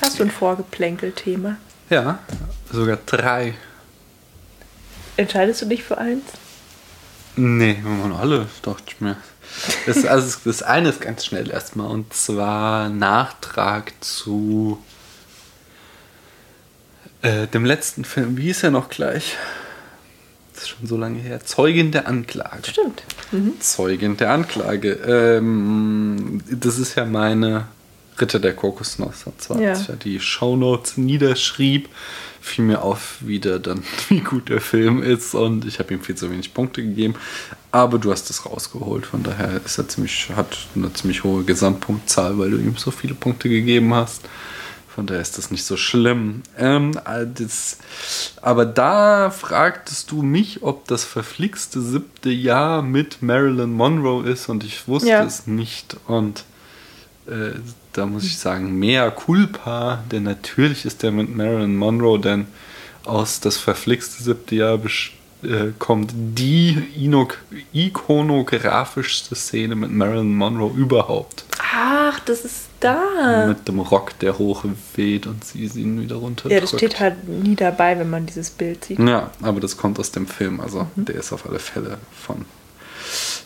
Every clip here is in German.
Hast du ein Vorgeplänkel-Thema? Ja, sogar drei. Entscheidest du dich für eins? Nee, wir machen alle, dachte ich mir. Das, also das eine ist ganz schnell erstmal und zwar Nachtrag zu äh, dem letzten Film. Wie hieß er noch gleich? Das ist schon so lange her. Zeugin der Anklage. Stimmt. Mhm. Zeugin der Anklage. Ähm, das ist ja meine Ritter der Kokosnuss. Zwar Ja. als ich ja die Shownotes niederschrieb, fiel mir auf wieder dann, wie gut der Film ist und ich habe ihm viel zu wenig Punkte gegeben. Aber du hast es rausgeholt, von daher ist er ziemlich, hat eine ziemlich hohe Gesamtpunktzahl, weil du ihm so viele Punkte gegeben hast. Von daher ist das nicht so schlimm. Ähm, äh, das, aber da fragtest du mich, ob das verflixte siebte Jahr mit Marilyn Monroe ist und ich wusste Ja. es nicht. Und äh, da muss ich sagen, mea culpa, denn natürlich ist der mit Marilyn Monroe, denn aus das verflixte siebte Jahr äh, kommt die ino- ikonografischste Szene mit Marilyn Monroe überhaupt. Ach, das ist da. Mit dem Rock, der hoch weht und sie ihn wieder runter Ja, das steht halt nie dabei, wenn man dieses Bild sieht. Ja, aber das kommt aus dem Film. Also der ist auf alle Fälle von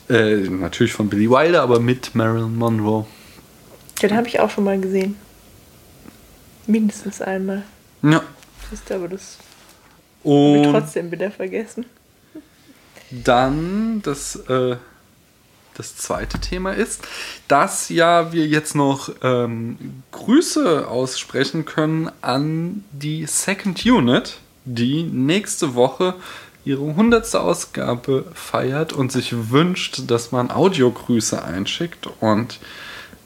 äh, natürlich von Billy Wilder, aber mit Marilyn Monroe. Den habe ich auch schon mal gesehen. Mindestens einmal. Ja. Siehst du, aber das habe ich trotzdem wieder vergessen. dann das, äh, das zweite Thema ist, dass ja wir jetzt noch ähm, Grüße aussprechen können an die Second Unit, die nächste Woche ihre 100. Ausgabe feiert und sich wünscht, dass man Audiogrüße einschickt und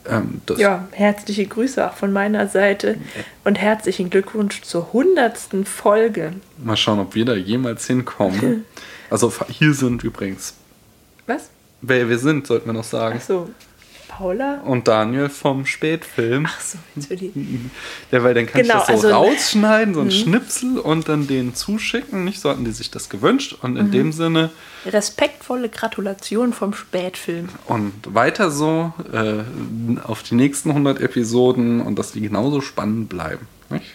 ähm, Ja, herzliche Grüße auch von meiner Seite und herzlichen Glückwunsch zur hundertsten Folge. Mal schauen, ob wir da jemals hinkommen. Also hier sind übrigens, Was? wer wir sind, sollten wir noch sagen. Ach so, Paula? Und Daniel vom Spätfilm. Ach so, jetzt für die. Ja, weil dann kann Genau, ich das so also- rausschneiden, so ein Schnipsel und dann denen zuschicken. Nicht so hatten die sich das gewünscht. Und in dem Sinne Respektvolle Gratulation vom Spätfilm. und weiter so äh, auf die nächsten 100 Episoden und dass die genauso spannend bleiben. Nicht?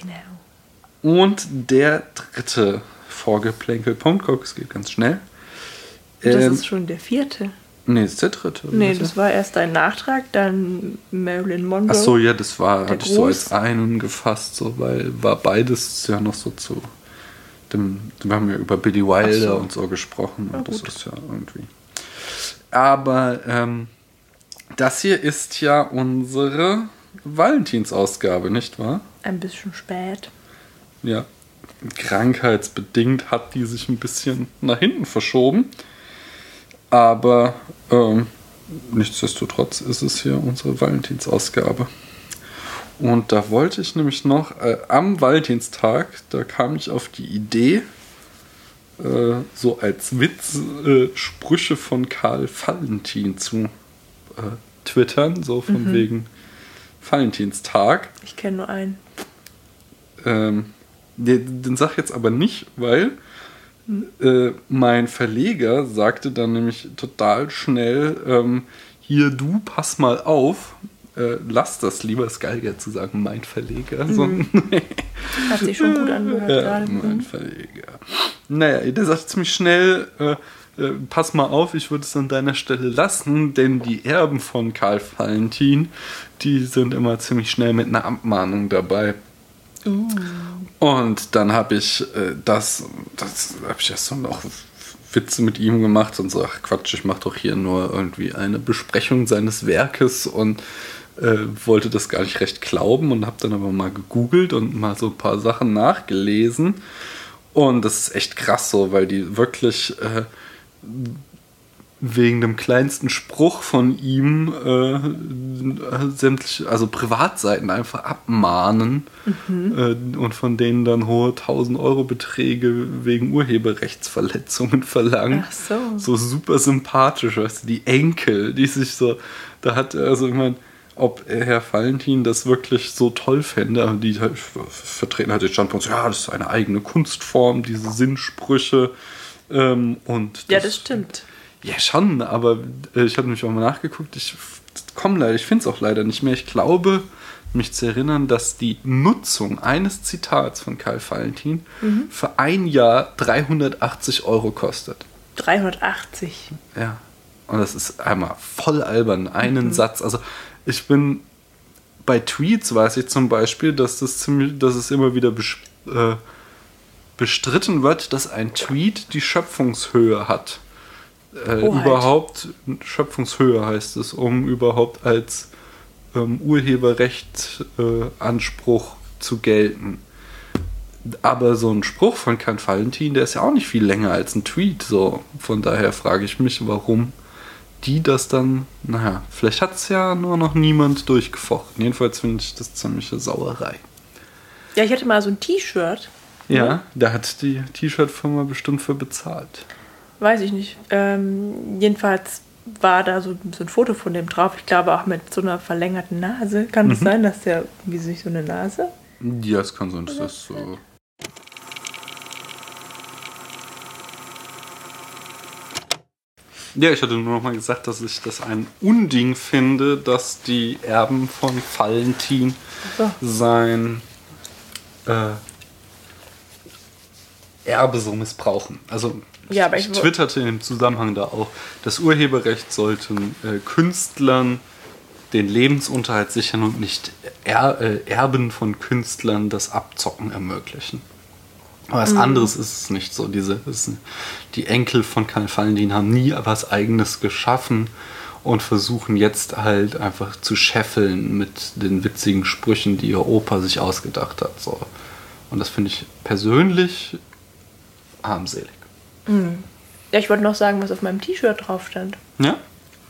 Genau. Und der dritte Vorgeplänkel-Punkt, guck, es geht ganz schnell. Das Ähm, ist schon der vierte. Nee, das ist der dritte. Nee, das war erst ein Nachtrag, dann Marilyn Monroe. Ach so, ja, das war, hatte ich so als einen gefasst, so, weil war beides ja noch so zu dem, wir haben ja über Billy Wilder so. und so gesprochen Na und das gut. ist ja irgendwie. Aber ähm, das hier ist ja unsere Valentinsausgabe, nicht wahr? Ein bisschen spät. Ja. Krankheitsbedingt hat die sich ein bisschen nach hinten verschoben. Aber ähm, nichtsdestotrotz ist es hier unsere Valentinsausgabe. Und da wollte ich nämlich noch äh, am Valentinstag, da kam ich auf die Idee, äh, so als Witz äh, Sprüche von Karl Valentin zu äh, twittern, so von wegen Valentinstag. Ich kenne nur einen. Ähm, den, den sag ich jetzt aber nicht, weil äh, mein Verleger sagte dann nämlich total schnell, ähm, hier du, pass mal auf, äh, lass das lieber, ist geil jetzt zu sagen, mein Verleger. So, Hat sich schon gut angehört ja, gerade. mein Mhm. Verleger. Naja, der sagt ziemlich schnell, äh, äh, pass mal auf, ich würde es an deiner Stelle lassen, denn die Erben von Karl Valentin, die sind immer ziemlich schnell mit einer Abmahnung dabei. Und dann habe ich äh, das, das habe ich erst so noch Witze mit ihm gemacht und so, ach Quatsch, ich mache doch hier nur irgendwie eine Besprechung seines Werkes und äh, wollte das gar nicht recht glauben und habe dann aber mal gegoogelt und mal so ein paar Sachen nachgelesen. Und das ist echt krass so, weil die wirklich äh, wegen dem kleinsten Spruch von ihm äh, sämtliche, also Privatseiten einfach abmahnen äh, und von denen dann hohe 1000 Euro Beträge wegen Urheberrechtsverletzungen verlangen. Ach so. So super sympathisch, weißt du, die Enkel, die sich so, da hat er also ich meine, ob Herr Valentin das wirklich so toll fände, aber die halt vertreten halt den Standpunkt, ja, das ist eine eigene Kunstform, diese Sinnsprüche ähm, und Ja, das stimmt. Ja, schon, aber äh, ich habe nämlich auch mal nachgeguckt. Ich komme leider, ich finde es auch leider nicht mehr. Ich glaube, mich zu erinnern, dass die Nutzung eines Zitats von Karl Valentin für ein Jahr 380 Euro kostet. 380. Ja. Und das ist einmal voll albern, einen Satz. Also ich bin bei Tweets weiß ich zum Beispiel, dass das ziemlich, dass es immer wieder äh, bestritten wird, dass ein Tweet die Schöpfungshöhe hat. Äh, überhaupt Schöpfungshöhe heißt es, um überhaupt als ähm, Urheberrecht äh, Anspruch zu gelten. Aber so ein Spruch von Karl Valentin, der ist ja auch nicht viel länger als ein Tweet. So, von daher frage ich mich, warum die das dann, naja, vielleicht hat es ja nur noch niemand durchgefochten. Jedenfalls finde ich das ziemliche Sauerei. Ja, ich hatte mal so ein T-Shirt. Ja, da hat die T-Shirt-Firma bestimmt für bezahlt. Weiß ich nicht. Ähm, jedenfalls war da so, so ein Foto von dem drauf. Ich glaube auch mit so einer verlängerten Nase. Kann es sein, dass der wie sich so eine Nase? Ja, es kann sein, dass das so. Ja, ich hatte nur noch mal gesagt, dass ich das ein Unding finde, dass die Erben von Valentin So. sein äh, Erbe so missbrauchen. Also Ja, aber ich, ich twitterte im Zusammenhang da auch, das Urheberrecht sollten äh, Künstlern den Lebensunterhalt sichern und nicht er, äh, Erben von Künstlern das Abzocken ermöglichen. Aber was anderes ist es nicht so. Diese, es ist- die Enkel von Karl Valentin haben nie was Eigenes geschaffen und versuchen jetzt halt einfach zu scheffeln mit den witzigen Sprüchen, die ihr Opa sich ausgedacht hat. So. Und das finde ich persönlich armselig. Ja, ich wollte noch sagen, was auf meinem T-Shirt drauf stand. Ja?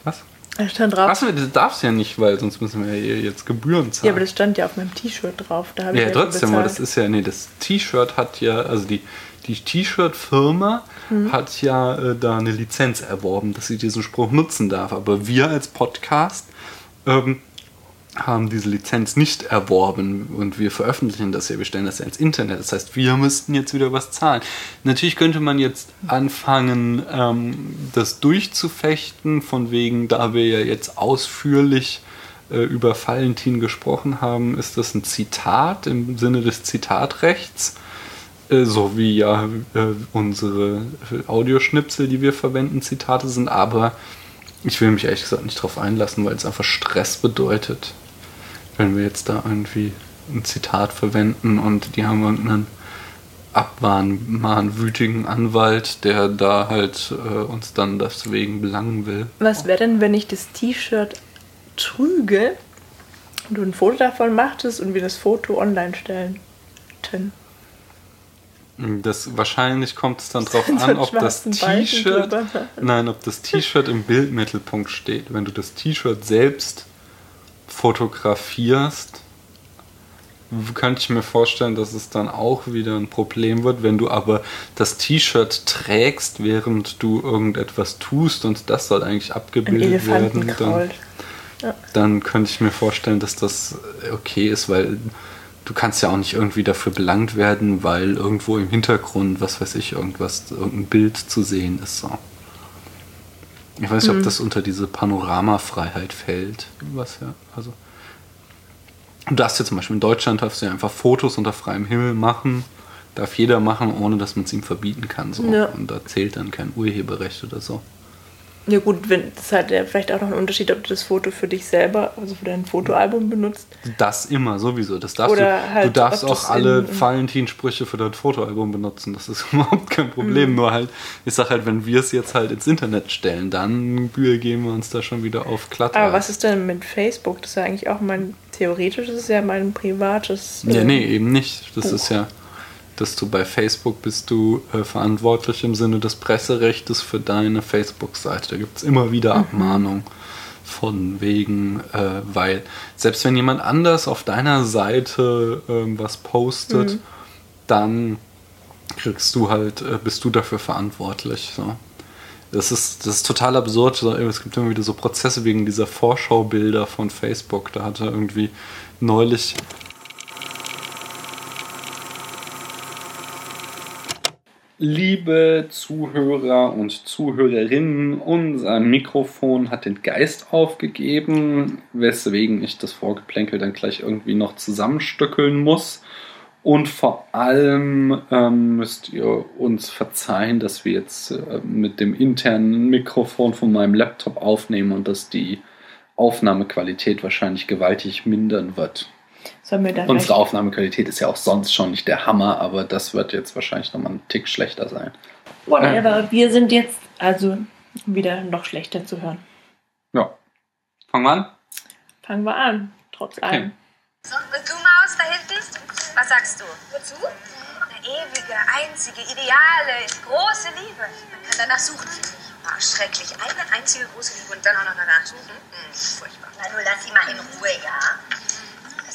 Was? Da stand drauf. Achso, das darfst du ja nicht, weil sonst müssen wir ja jetzt Gebühren zahlen. Ja, aber das stand ja auf meinem T-Shirt drauf. Da Ja, ja trotzdem, aber das ist ja, nee, das T-Shirt hat ja, also die, die T-Shirt-Firma Mhm. hat ja äh, da eine Lizenz erworben, dass sie diesen Spruch nutzen darf. Aber wir als Podcast ähm, haben diese Lizenz nicht erworben und wir veröffentlichen das ja, wir stellen das ja ins Internet. Das heißt, wir müssten jetzt wieder was zahlen. Natürlich könnte man jetzt anfangen, ähm, das durchzufechten, von wegen, da wir ja jetzt ausführlich äh, über Valentin gesprochen haben, ist das ein Zitat im Sinne des Zitatrechts. Äh, So wie ja äh, unsere äh, Audioschnipsel, die wir verwenden, Zitate sind, aber ich will mich ehrlich gesagt nicht darauf einlassen, weil es einfach Stress bedeutet, wenn wir jetzt da irgendwie ein Zitat verwenden und die haben irgendeinen abmahnwütigen Anwalt, der da halt äh, uns dann deswegen belangen will. Was wäre denn, wenn ich das T-Shirt trüge und du ein Foto davon machtest und wir das Foto online stellen? Das wahrscheinlich kommt es dann drauf einen an, ob das T-Shirt, nein, ob das T-Shirt im Bildmittelpunkt steht. Wenn du das T-Shirt selbst fotografierst, könnte ich mir vorstellen, dass es dann auch wieder ein Problem wird. Wenn du aber das T-Shirt trägst, während du irgendetwas tust und das soll eigentlich abgebildet werden, dann, Elefantenkraul. dann könnte ich mir vorstellen, dass das okay ist, weil du kannst ja auch nicht irgendwie dafür belangt werden, weil irgendwo im Hintergrund, was weiß ich, irgendwas, irgendein Bild zu sehen ist. So. Ich weiß nicht, ob das unter diese Panoramafreiheit fällt. Was ja, also. Du darfst ja zum Beispiel in Deutschland darfst du ja einfach Fotos unter freiem Himmel machen. Darf jeder machen, ohne dass man es ihm verbieten kann. So. Ja. Und da zählt dann kein Urheberrecht oder so. Ja gut, wenn, das hat ja vielleicht auch noch einen Unterschied, ob du das Foto für dich selber, also für dein Fotoalbum benutzt. Das immer, sowieso. Das darfst Oder du, halt, du darfst auch alle in- in- Valentin-Sprüche für dein Fotoalbum benutzen. Das ist überhaupt kein Problem. Mhm. Nur halt, ich sag halt, wenn wir es jetzt halt ins Internet stellen, dann geben wir uns da schon wieder auf glatt. Aber was ist denn mit Facebook? Das ist ja eigentlich auch mein, theoretisch ist es ja mein privates. Ja, äh, nee, eben nicht. Das Buch. ist ja, dass du bei Facebook bist du äh, verantwortlich im Sinne des Presserechtes für deine Facebook-Seite. Da gibt es immer wieder Abmahnungen von wegen, äh, weil selbst wenn jemand anders auf deiner Seite ähm, was postet, dann kriegst du halt, äh, bist du dafür verantwortlich. So. Das ist, das ist total absurd. Es gibt immer wieder so Prozesse wegen dieser Vorschaubilder von Facebook. Da hatte irgendwie neulich Liebe Zuhörer und Zuhörerinnen, unser Mikrofon hat den Geist aufgegeben, weswegen ich das Vorgeplänkel dann gleich irgendwie noch zusammenstückeln muss. Und vor allem ähm, müsst ihr uns verzeihen, dass wir jetzt äh, mit dem internen Mikrofon von meinem Laptop aufnehmen und dass die Aufnahmequalität wahrscheinlich gewaltig mindern wird. Sollen wir dann Unsere gleich- Aufnahmequalität ist ja auch sonst schon nicht der Hammer, aber das wird jetzt wahrscheinlich nochmal einen Tick schlechter sein. Whatever. Wir sind jetzt also wieder noch schlechter zu hören. Ja. Fangen wir an. Fangen wir an, trotz allem. So, und du, Maus, da hinten? Was sagst du? Wozu? Eine ewige, einzige, ideale, große Liebe. Man kann danach suchen, ich. Ah, schrecklich. Eine einzige große Liebe und dann auch noch danach suchen? Hm, furchtbar. Na, nur lass sie mal in Ruhe, ja?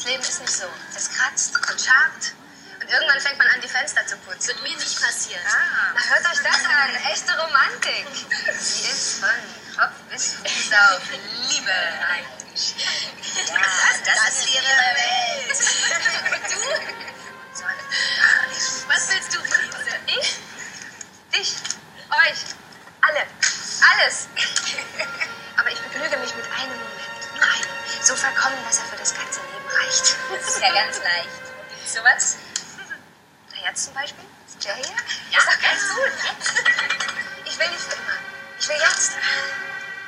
Das Leben ist nicht so. Das kratzt und schabt. Und irgendwann fängt man an, die Fenster zu putzen. Wird mir nicht passieren. Ah, na, hört euch das an. Echte Romantik. Sie ist von Kopf bis Fuß auf Liebe eingestellt. Ja, das, ist ihre Welt. Und du? Was willst du, Friese? Ich? Dich? Euch? Alle? Alles? Aber ich begnüge mich mit einem. So vollkommen, dass er für das ganze Leben reicht. Das ist ja ganz leicht. Sowas? Na jetzt zum Beispiel? Hier? Ja. Ist doch ganz gut. Ich will nicht für immer. Ich will jetzt.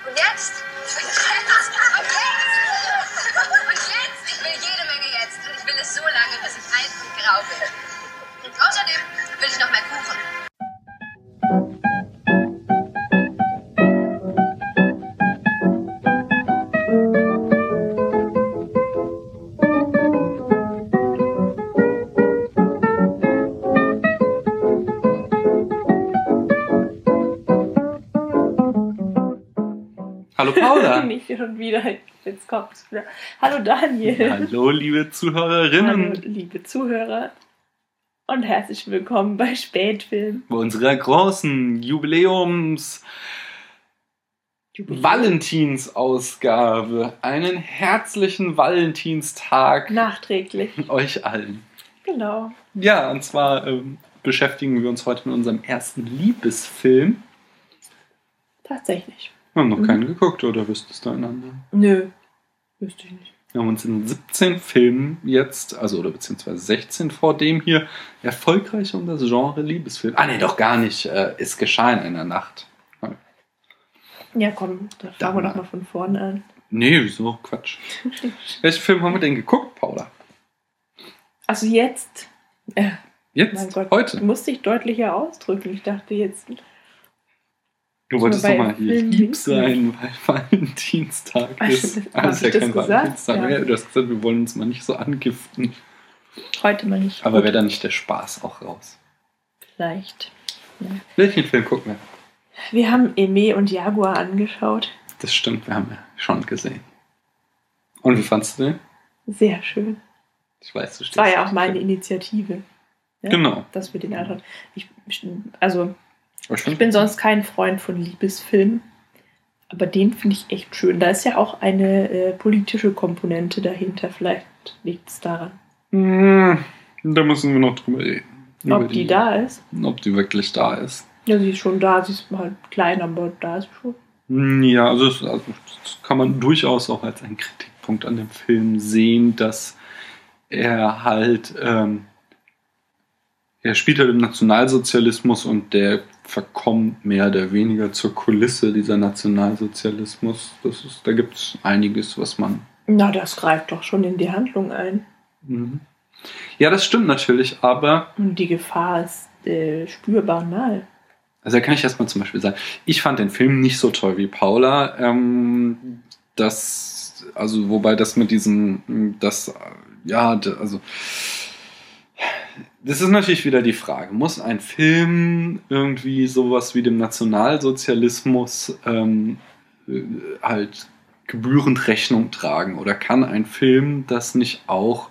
Und jetzt? Und jetzt? Und jetzt? Und jetzt? Ich will jede Menge jetzt. Und ich will es so lange, bis ich alt und grau bin. Und außerdem will ich noch mehr Kuchen. Hallo Paula. Nicht schon wieder. Jetzt kommt's wieder. Hallo Daniel. Hallo, liebe Hallo, Zuhörerinnen. liebe Zuhörer. Und herzlich willkommen bei Spätfilm. Bei unserer großen Jubiläums Valentinsausgabe. Einen herzlichen Valentinstag Nachträglich. euch allen. Genau. Ja, und zwar ähm, beschäftigen wir uns heute mit unserem ersten Liebesfilm. Tatsächlich. Wir haben noch Mhm. keinen geguckt, oder wüsstest du einen anderen? Nö. Wüsste ich nicht. Wir haben uns in 17 Filmen jetzt, also oder beziehungsweise 16 vor dem hier, erfolgreich um das Genre Liebesfilm. Ah, nee, doch gar nicht. Äh, ist geschah in einer Nacht. Ja, komm, da fangen wir doch mal von vorne an. Nee, wieso? Quatsch. Welchen Film haben wir denn geguckt, Paula? Also jetzt. Äh, Jetzt? mein Gott. Heute? Du musst dich deutlicher ausdrücken. Ich dachte jetzt. Du wolltest doch mal hier lieb sein, weil Valentinstag Ach, ist. Ah, ist ja das kein? Valentinstag Ja. mehr. Du hast gesagt, wir wollen uns mal nicht so angiften. Heute mal nicht. Aber wäre dann nicht der Spaß auch raus? Vielleicht. Welchen Film gucken wir? Wir haben Eme und Jaguar angeschaut. Das stimmt, wir haben ja schon gesehen. Und wie fandst du den? Sehr schön. Ich weiß, du Das stehst war ja auch meine. Initiative. Ja, Genau. Dass wir den anschauen. Ich, also, Aber ich bin sonst kein Freund von Liebesfilmen. Aber den finde ich echt schön. Da ist ja auch eine äh, politische Komponente dahinter. Vielleicht liegt es daran. Hm, Da müssen wir noch drüber reden. Ob die da ist. Ob die wirklich da ist. Ja, sie ist schon da. Sie ist halt klein, aber da ist sie schon. Hm, Ja, also das, also das kann man durchaus auch als einen Kritikpunkt an dem Film sehen, dass er halt, ähm, er spielt halt im Nationalsozialismus und der verkommt mehr oder weniger zur Kulisse dieser Nationalsozialismus. Das ist, da gibt es einiges, was man Na, das greift doch schon in die Handlung ein. Mhm. Ja, das stimmt natürlich, aber Und die Gefahr ist äh, spürbar nahe. Also da kann ich erstmal zum Beispiel sagen, ich fand den Film nicht so toll wie Paula. Ähm, das, also wobei das mit diesem, das, ja, also das ist natürlich wieder die Frage, muss ein Film irgendwie sowas wie dem Nationalsozialismus ähm, äh, halt gebührend Rechnung tragen? Oder kann ein Film das nicht auch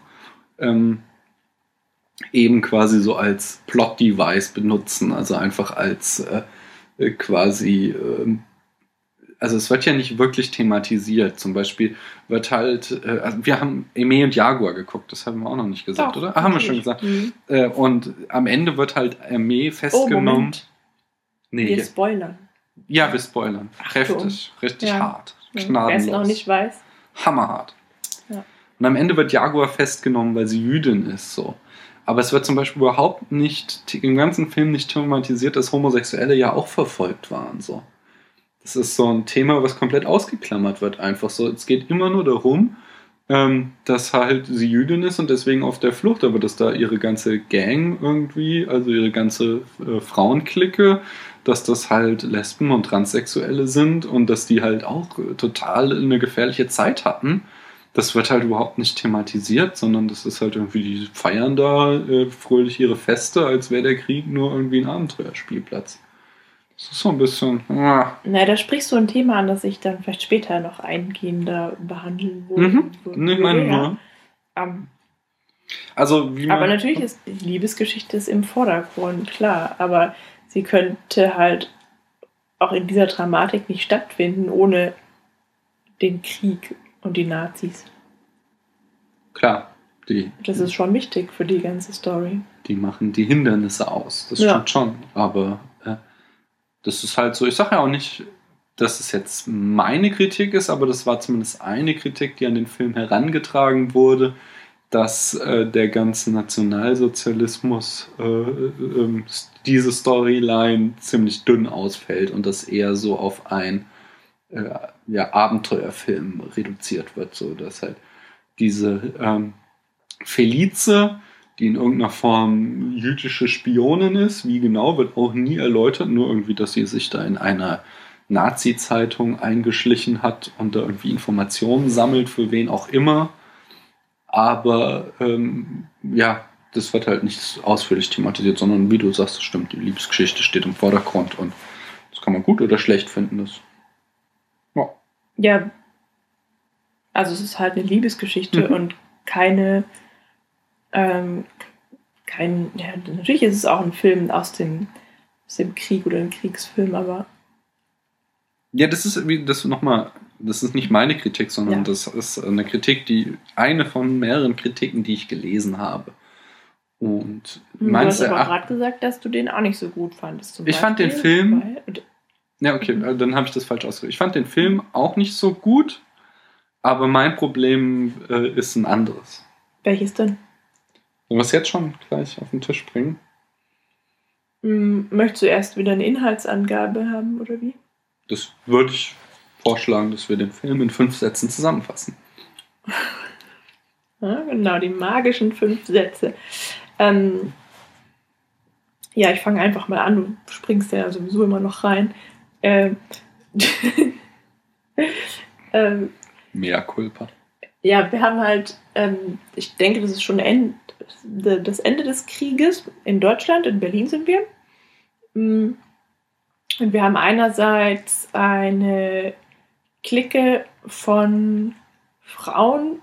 ähm, eben quasi so als Plot-Device benutzen, also einfach als äh, äh, quasi ähm, also es wird ja nicht wirklich thematisiert. Zum Beispiel wird halt, äh, also wir haben Eme und Jaguar geguckt, das haben wir auch noch nicht gesagt, Doch, oder? Ah, haben wir schon gesagt. Mhm. Äh, und am Ende wird halt Eme Oh, festgenommen. Moment. nee, Wir spoilern. ja, wir spoilern. Achtung. Kräftig, richtig Ja. hart. Wer es Gnadenlos. noch nicht weiß. Hammerhart. Ja. Und am Ende wird Jaguar festgenommen, weil sie Jüdin ist, so. Aber es wird zum Beispiel überhaupt nicht, im ganzen Film nicht thematisiert, dass Homosexuelle ja auch verfolgt waren, so. Das ist so ein Thema, was komplett ausgeklammert wird, einfach so. Es geht immer nur darum, ähm, dass halt sie Jüdin ist und deswegen auf der Flucht, aber dass da ihre ganze Gang irgendwie, also ihre ganze äh, Frauenklicke, dass das halt Lesben und Transsexuelle sind und dass die halt auch total eine gefährliche Zeit hatten. Das wird halt überhaupt nicht thematisiert, sondern das ist halt irgendwie, die feiern da äh, fröhlich ihre Feste, als wäre der Krieg nur irgendwie ein Abenteuerspielplatz. Das ist so ein bisschen. ah, Na, da sprichst du ein Thema an, das ich dann vielleicht später noch eingehender behandeln würde. Mhm. Nee, ich meine ja. nur. Ähm, Also, wie aber natürlich ist die Liebesgeschichte ist im Vordergrund, klar. Aber sie könnte halt auch in dieser Dramatik nicht stattfinden ohne den Krieg und die Nazis. Klar, die, Das ist schon wichtig für die ganze Story. die machen die Hindernisse aus. Das Ja. stimmt schon. Aber das ist halt so, ich sage ja auch nicht, dass es jetzt meine Kritik ist, aber das war zumindest eine Kritik, die an den Film herangetragen wurde, dass äh, der ganze Nationalsozialismus, äh, ähm, diese Storyline ziemlich dünn ausfällt und das eher so auf ein äh, ja, Abenteuerfilm reduziert wird, so dass halt diese ähm, Felice, die in irgendeiner Form jüdische Spionin ist, wie genau, wird auch nie erläutert, nur irgendwie, dass sie sich da in einer Nazi-Zeitung eingeschlichen hat und da irgendwie Informationen sammelt, für wen auch immer. Aber ähm, ja, das wird halt nicht ausführlich thematisiert, sondern wie du sagst, das stimmt, die Liebesgeschichte steht im Vordergrund und das kann man gut oder schlecht finden. Das, ja. Ja, also es ist halt eine Liebesgeschichte Mhm. und keine, ähm, kein, ja, natürlich ist es auch ein Film aus dem, aus dem Krieg oder ein Kriegsfilm, aber Ja, das ist wie das nochmal, das ist nicht meine Kritik, sondern Ja. das ist eine Kritik, die eine von mehreren Kritiken, die ich gelesen habe. Und du meinst hast du, aber gerade gesagt, dass du den auch nicht so gut fandest. Zum Ich fand den Beispiel, Film- weil- ja, okay, Mhm. dann habe ich das falsch ausgedrückt. Ich fand den Film auch nicht so gut, aber mein Problem äh, ist ein anderes. Welches denn? Sollen wir es jetzt schon gleich auf den Tisch bringen? Hm, möchtest du erst wieder eine Inhaltsangabe haben oder wie? Das würde ich vorschlagen, dass wir den Film in fünf Sätzen zusammenfassen. Ja, genau, die magischen fünf Sätze. Ähm, ja, ich fange einfach mal an. Du springst ja sowieso immer noch rein. Ähm, ähm, Mea culpa. ja, wir haben halt, ähm, ich denke, das ist schon End, das Ende des Krieges in Deutschland, in Berlin sind wir. Mm. Und wir haben einerseits eine Clique von Frauen,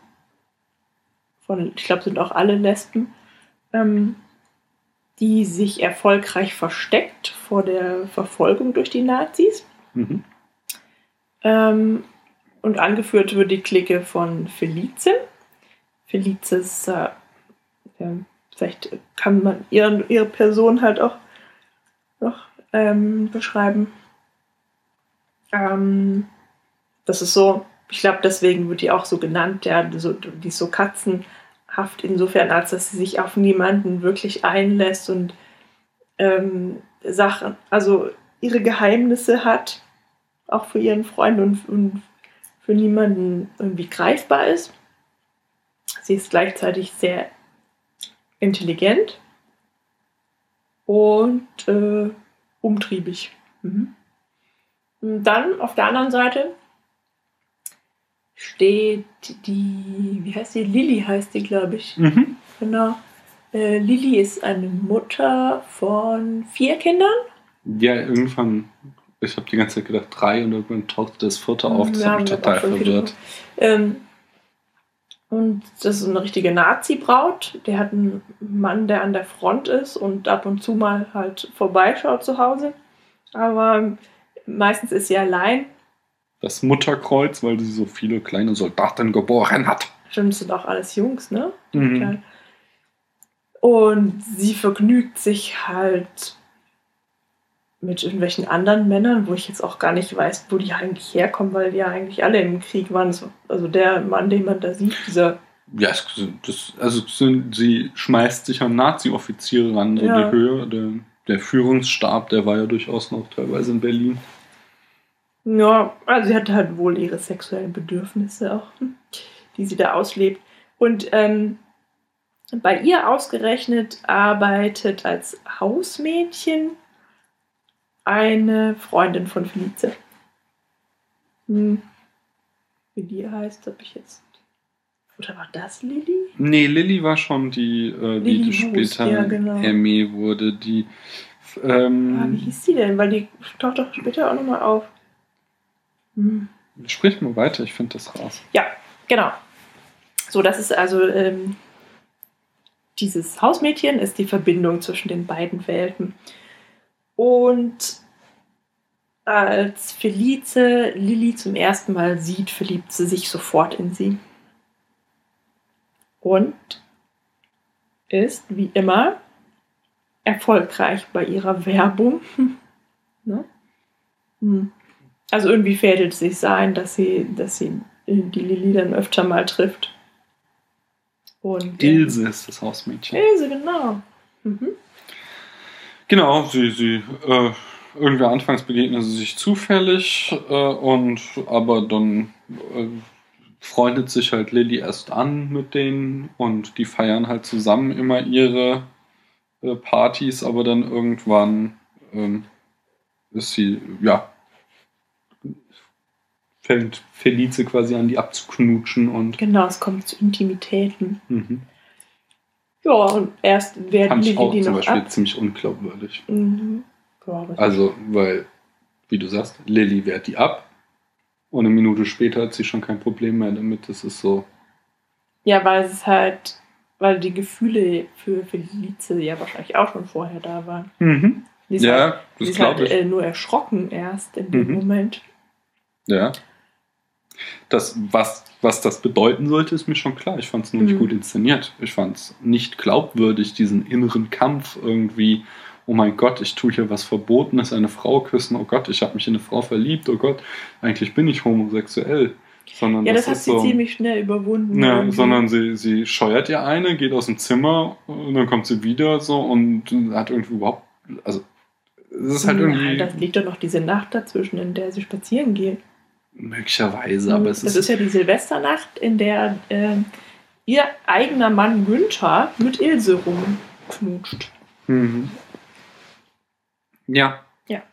von, ich glaube, sind auch alle Lesben, ähm, die sich erfolgreich versteckt vor der Verfolgung durch die Nazis. Mhm. Ähm, und angeführt wird die Clique von Felice. Felice ist, äh, ja, vielleicht kann man ihre, ihre Person halt auch noch ähm, beschreiben. Ähm, das ist so, ich glaube, deswegen wird die auch so genannt, ja, so, die ist so katzenhaft insofern, als dass sie sich auf niemanden wirklich einlässt und ähm, Sachen, also ihre Geheimnisse hat, auch für ihren Freund und, und für niemanden irgendwie greifbar ist. Sie ist gleichzeitig sehr intelligent und äh, umtriebig. Mhm. Und Dann auf der anderen Seite steht die, wie heißt die? Lilly heißt die, glaube ich. Mhm. Genau. Äh, Lilly ist eine Mutter von vier Kindern. Ja, irgendwann, ich habe die ganze Zeit gedacht drei und irgendwann tauchte das vierte auf. Das Ja, hat mich total verwirrt. Ähm, und das ist eine richtige Nazi-Braut. Der hat einen Mann, der an der Front ist und ab und zu mal halt vorbeischaut zu Hause. Aber meistens ist sie allein das Mutterkreuz, weil sie so viele kleine Soldaten geboren hat. Stimmt, das sind auch alles Jungs, ne? Mhm. Und sie vergnügt sich halt mit irgendwelchen anderen Männern, wo ich jetzt auch gar nicht weiß, wo die eigentlich herkommen, weil die ja eigentlich alle im Krieg waren. Also der Mann, den man da sieht, dieser Ja, das, also sie schmeißt sich an Nazi-Offiziere ran, so Ja. die Höhe. Der, der Führungsstab, der war ja durchaus noch teilweise in Berlin. Ja, also sie hatte halt wohl ihre sexuellen Bedürfnisse auch, hm, die sie da auslebt. Und ähm, bei ihr ausgerechnet arbeitet als Hausmädchen eine Freundin von Felice. Hm. Wie die heißt, habe ich jetzt. Oder war das Lilly? Nee, Lilly war schon die, äh, die, die später ja, genau. Emmy wurde, die Ah, wie ähm, hieß die denn? Weil die taucht doch später auch nochmal auf. Hm. sprich mal weiter, ich finde das raus. Ja, genau. So, das ist also ähm, dieses Hausmädchen ist die Verbindung zwischen den beiden Welten. Und als Felice Lilly zum ersten Mal sieht, verliebt sie sich sofort in sie. Und ist, wie immer, erfolgreich bei ihrer Werbung. ne? Hm. Also irgendwie fädelt es sich ein, dass sie, dass sie die Lilly dann öfter mal trifft. Und, Ilse ist das Hausmädchen. Ilse, genau. Mhm. Genau, sie, sie, äh, irgendwie anfangs begegnen sie sich zufällig äh, und aber dann äh, freundet sich halt Lilly erst an mit denen und die feiern halt zusammen immer ihre äh, Partys, aber dann irgendwann ähm, ist sie, ja, fängt Felice quasi an, die abzuknutschen und Genau, es kommt zu Intimitäten. mhm. Ja, und erst werden fand ich auch die zum noch Beispiel ab. ziemlich unglaubwürdig. Mhm. Ja, Also, weil, wie du sagst, Lilly wehrt die ab und eine Minute später hat sie schon kein Problem mehr damit. Das ist so. ja, weil es halt, weil die Gefühle für Felice ja wahrscheinlich auch schon vorher da waren. Die ist halt, Ja, die das ist halt glaube ich. äh, nur erschrocken erst in dem Mhm. Moment. Ja. Das, was, was das bedeuten sollte, ist mir schon klar. Ich fand es nur nicht Mhm. gut inszeniert. Ich fand es nicht glaubwürdig, diesen inneren Kampf irgendwie. Oh mein Gott, ich tue hier was Verbotenes, eine Frau küssen. Oh Gott, ich habe mich in eine Frau verliebt. Oh Gott, eigentlich bin ich homosexuell. Sondern Ja, das, hat ist sie so, ziemlich schnell überwunden. Ja, irgendwie. sondern sie, sie scheuert ihr eine, geht aus dem Zimmer und dann kommt sie wieder so und hat irgendwie überhaupt. Also, es ist halt Nein, irgendwie. das liegt doch noch diese Nacht dazwischen, in der sie spazieren geht. Möglicherweise, aber es das ist. ist ja die Silvesternacht, in der ähm, ihr eigener Mann Günther mit Ilse rumknutscht. Mhm. Ja. Ja.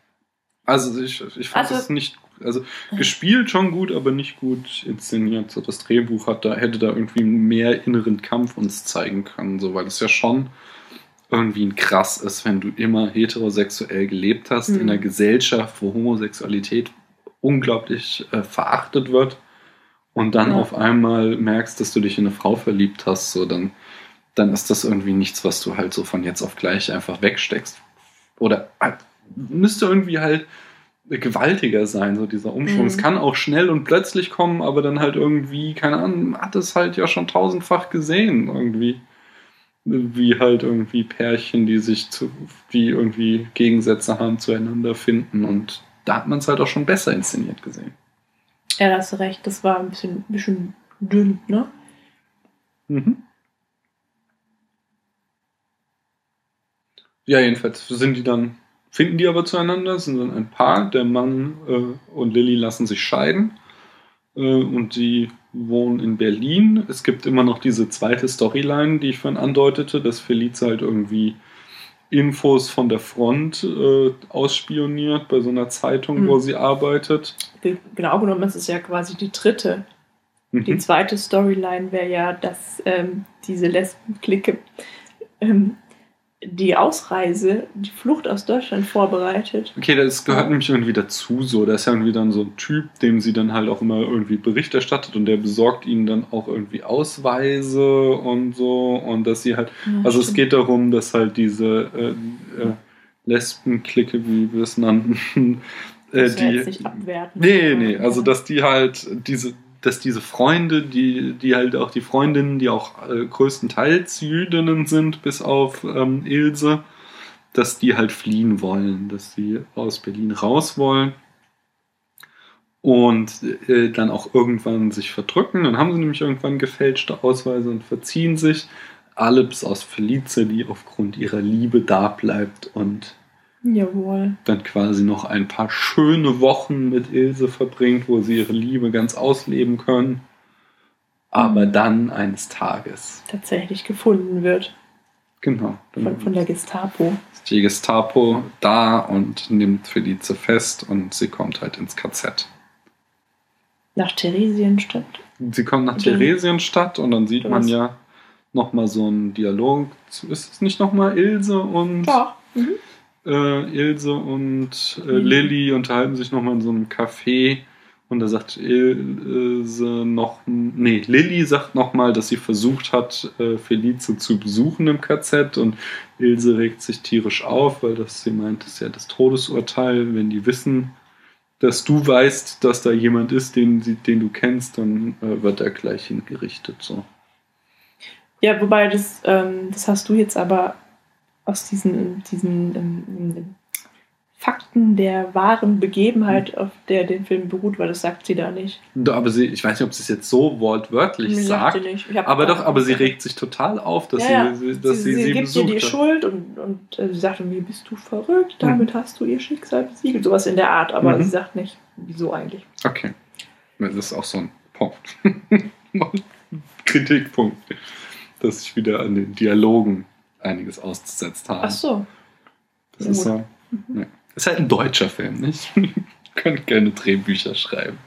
Also ich, ich fand Also- es nicht, also gespielt schon gut, aber nicht gut inszeniert. So das Drehbuch hat da, hätte da irgendwie mehr inneren Kampf uns zeigen können, so weil es ja schon irgendwie ein krass ist, wenn du immer heterosexuell gelebt hast Mhm. in einer Gesellschaft, wo Homosexualität unglaublich äh, verachtet wird und dann Ja. auf einmal merkst, dass du dich in eine Frau verliebt hast, so dann, dann ist das irgendwie nichts, was du halt so von jetzt auf gleich einfach wegsteckst. Oder halt, müsste irgendwie halt gewaltiger sein, so dieser Umschwung. Mhm. Es kann auch schnell und plötzlich kommen, aber dann halt irgendwie, keine Ahnung, hat es halt ja schon tausendfach gesehen, irgendwie. Wie halt irgendwie Pärchen, die sich zu, die irgendwie Gegensätze haben, zueinander finden. Und da hat man es halt auch schon besser inszeniert gesehen. Ja, da hast du recht, das war ein bisschen, bisschen dünn, ne? Mhm. Ja, jedenfalls sind die dann, finden die aber zueinander, sind dann ein Paar. Der Mann äh, und Lilly lassen sich scheiden äh, und sie wohnen in Berlin. Es gibt immer noch diese zweite Storyline, die ich vorhin andeutete, dass Felice halt irgendwie Infos von der Front äh, ausspioniert bei so einer Zeitung, Mhm. wo sie arbeitet. Ge- Genau genommen ist es ja quasi die dritte. Die Mhm. zweite Storyline wäre ja, dass ähm, diese Lesbenklicke ähm, die Ausreise, die Flucht aus Deutschland vorbereitet. Okay, das gehört Ja. nämlich irgendwie dazu so. Da ist ja irgendwie dann so ein Typ, dem sie dann halt auch immer irgendwie Bericht erstattet und der besorgt ihnen dann auch irgendwie Ausweise und so und dass sie halt, also es geht darum, dass halt diese äh, äh, Lesbenklicke, wie wir es nannten, Äh, ja die, jetzt nicht abwerten. Nee, nee, also dass die halt diese, dass diese Freunde, die, die halt auch die Freundinnen, die auch äh, größtenteils Jüdinnen sind, bis auf ähm, Ilse, dass die halt fliehen wollen, dass sie aus Berlin raus wollen und äh, dann auch irgendwann sich verdrücken. Dann haben sie nämlich irgendwann gefälschte Ausweise und verziehen sich. Alle bis aus Felice, die aufgrund ihrer Liebe da bleibt und Jawohl. dann quasi noch ein paar schöne Wochen mit Ilse verbringt, wo sie ihre Liebe ganz ausleben können. Aber Mhm. dann eines Tages, Tatsächlich gefunden wird. genau, Von, von der Gestapo. ist die Gestapo da und nimmt Felice fest und sie kommt halt ins KZ. Nach Theresienstadt. Sie kommt nach Mhm. Theresienstadt und dann sieht man ja nochmal so einen Dialog. Ist es nicht nochmal Ilse und Ja. Mhm. Äh, Ilse und äh, Mhm. Lilly unterhalten sich nochmal in so einem Café und da sagt Ilse noch, nee, Lilly sagt nochmal, dass sie versucht hat, äh, Felice zu besuchen im KZ und Ilse regt sich tierisch auf, weil das, sie meint, das ist ja das Todesurteil, wenn die wissen, dass du weißt, dass da jemand ist, den, sie, den du kennst, dann äh, wird er gleich hingerichtet. So. Ja, wobei das, ähm, das hast du jetzt aber aus diesen, diesen ähm, Fakten der wahren Begebenheit, auf der den Film beruht, weil das sagt sie da nicht. Aber sie, ich weiß nicht, ob sie es jetzt so wortwörtlich Nee, sagt. sie nicht. Ich hab Aber doch, aber sie regt sich total auf, dass Ja, sie, dass sie, sie, sie, gibt ihr die hat. Schuld und, und äh, sie sagt irgendwie, bist du verrückt, damit hast du ihr Schicksal besiegelt. Sowas in der Art, aber Mhm. sie sagt nicht, wieso eigentlich. Okay. Das ist auch so ein Punkt. Kritikpunkt. Dass ich wieder an den Dialogen einiges ausgesetzt habe. Ach so. Das Ja, ist gut. so. Ne. Ist halt ein deutscher Film, nicht? Könnt gerne Drehbücher schreiben.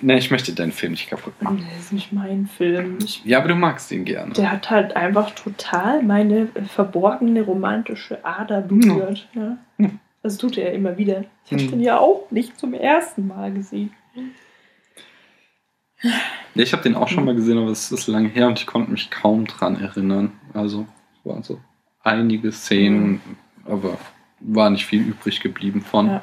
Ne, ich möchte deinen Film nicht kaputt machen. Das ist nicht mein Film. Ich, Ja, aber du magst ihn gerne. der hat halt einfach total meine äh, verborgene romantische Ader berührt. Ja. Hm. Das tut er ja immer wieder. Ich habe Hm. den ja auch nicht zum ersten Mal gesehen. Ja, ich habe den auch schon mal gesehen, aber es ist lange her und ich konnte mich kaum dran erinnern. Also, es waren so einige Szenen, aber war nicht viel übrig geblieben von. Ja.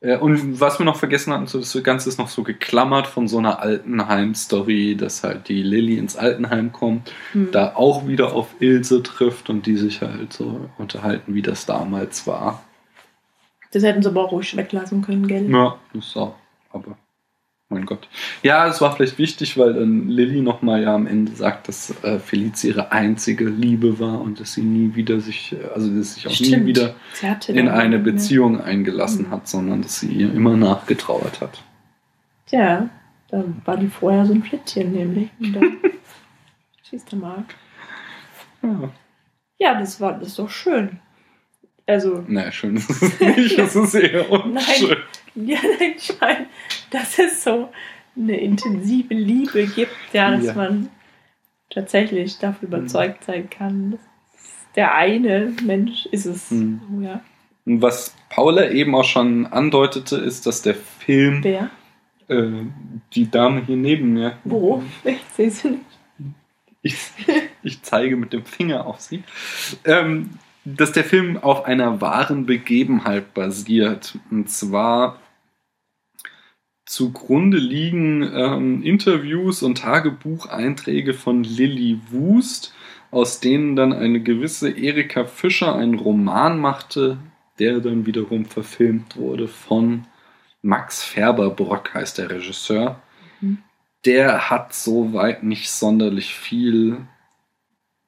Äh, Und was wir noch vergessen hatten, so das Ganze ist noch so geklammert von so einer Altenheim-Story, dass halt die Lilly ins Altenheim kommt, Hm. da auch wieder auf Ilse trifft und die sich halt so unterhalten, wie das damals war. Das hätten sie aber auch ruhig weglassen können, gell? Ja, das auch, aber mein Gott. Ja, es war vielleicht wichtig, weil dann Lilly nochmal ja am Ende sagt, dass äh, Felice ihre einzige Liebe war und dass sie nie wieder sich, äh, also dass sich auch nie Stimmt. wieder Sie hatte in eine Beziehung eingelassen Mhm. hat, sondern dass sie ihr immer nachgetrauert hat. Ja, da war die vorher so ein Flittchen nämlich. Und dann, siehst du mal. Ja. Ja, das war das ist doch schön. Also, Naja, schön ist es nicht, es ist eher unschön. ja, nein, ich meine, dass es so eine intensive Liebe gibt, ja, dass Ja. man tatsächlich davon Mhm. überzeugt sein kann, dass der eine Mensch ist es. Mhm. Ja. Und was Paula eben auch schon andeutete, ist, dass der Film Wer? äh, die Dame hier neben mir. Wo? Ich sehe sie nicht. Ich, ich zeige mit dem Finger auf sie. Ähm, dass der Film auf einer wahren Begebenheit basiert. Und zwar zugrunde liegen ähm, Interviews und Tagebucheinträge von Lilly Wust, aus denen dann eine gewisse Erika Fischer einen Roman machte, der dann wiederum verfilmt wurde von Max Färberbrock, heißt der Regisseur. Mhm. Der hat soweit nicht sonderlich viel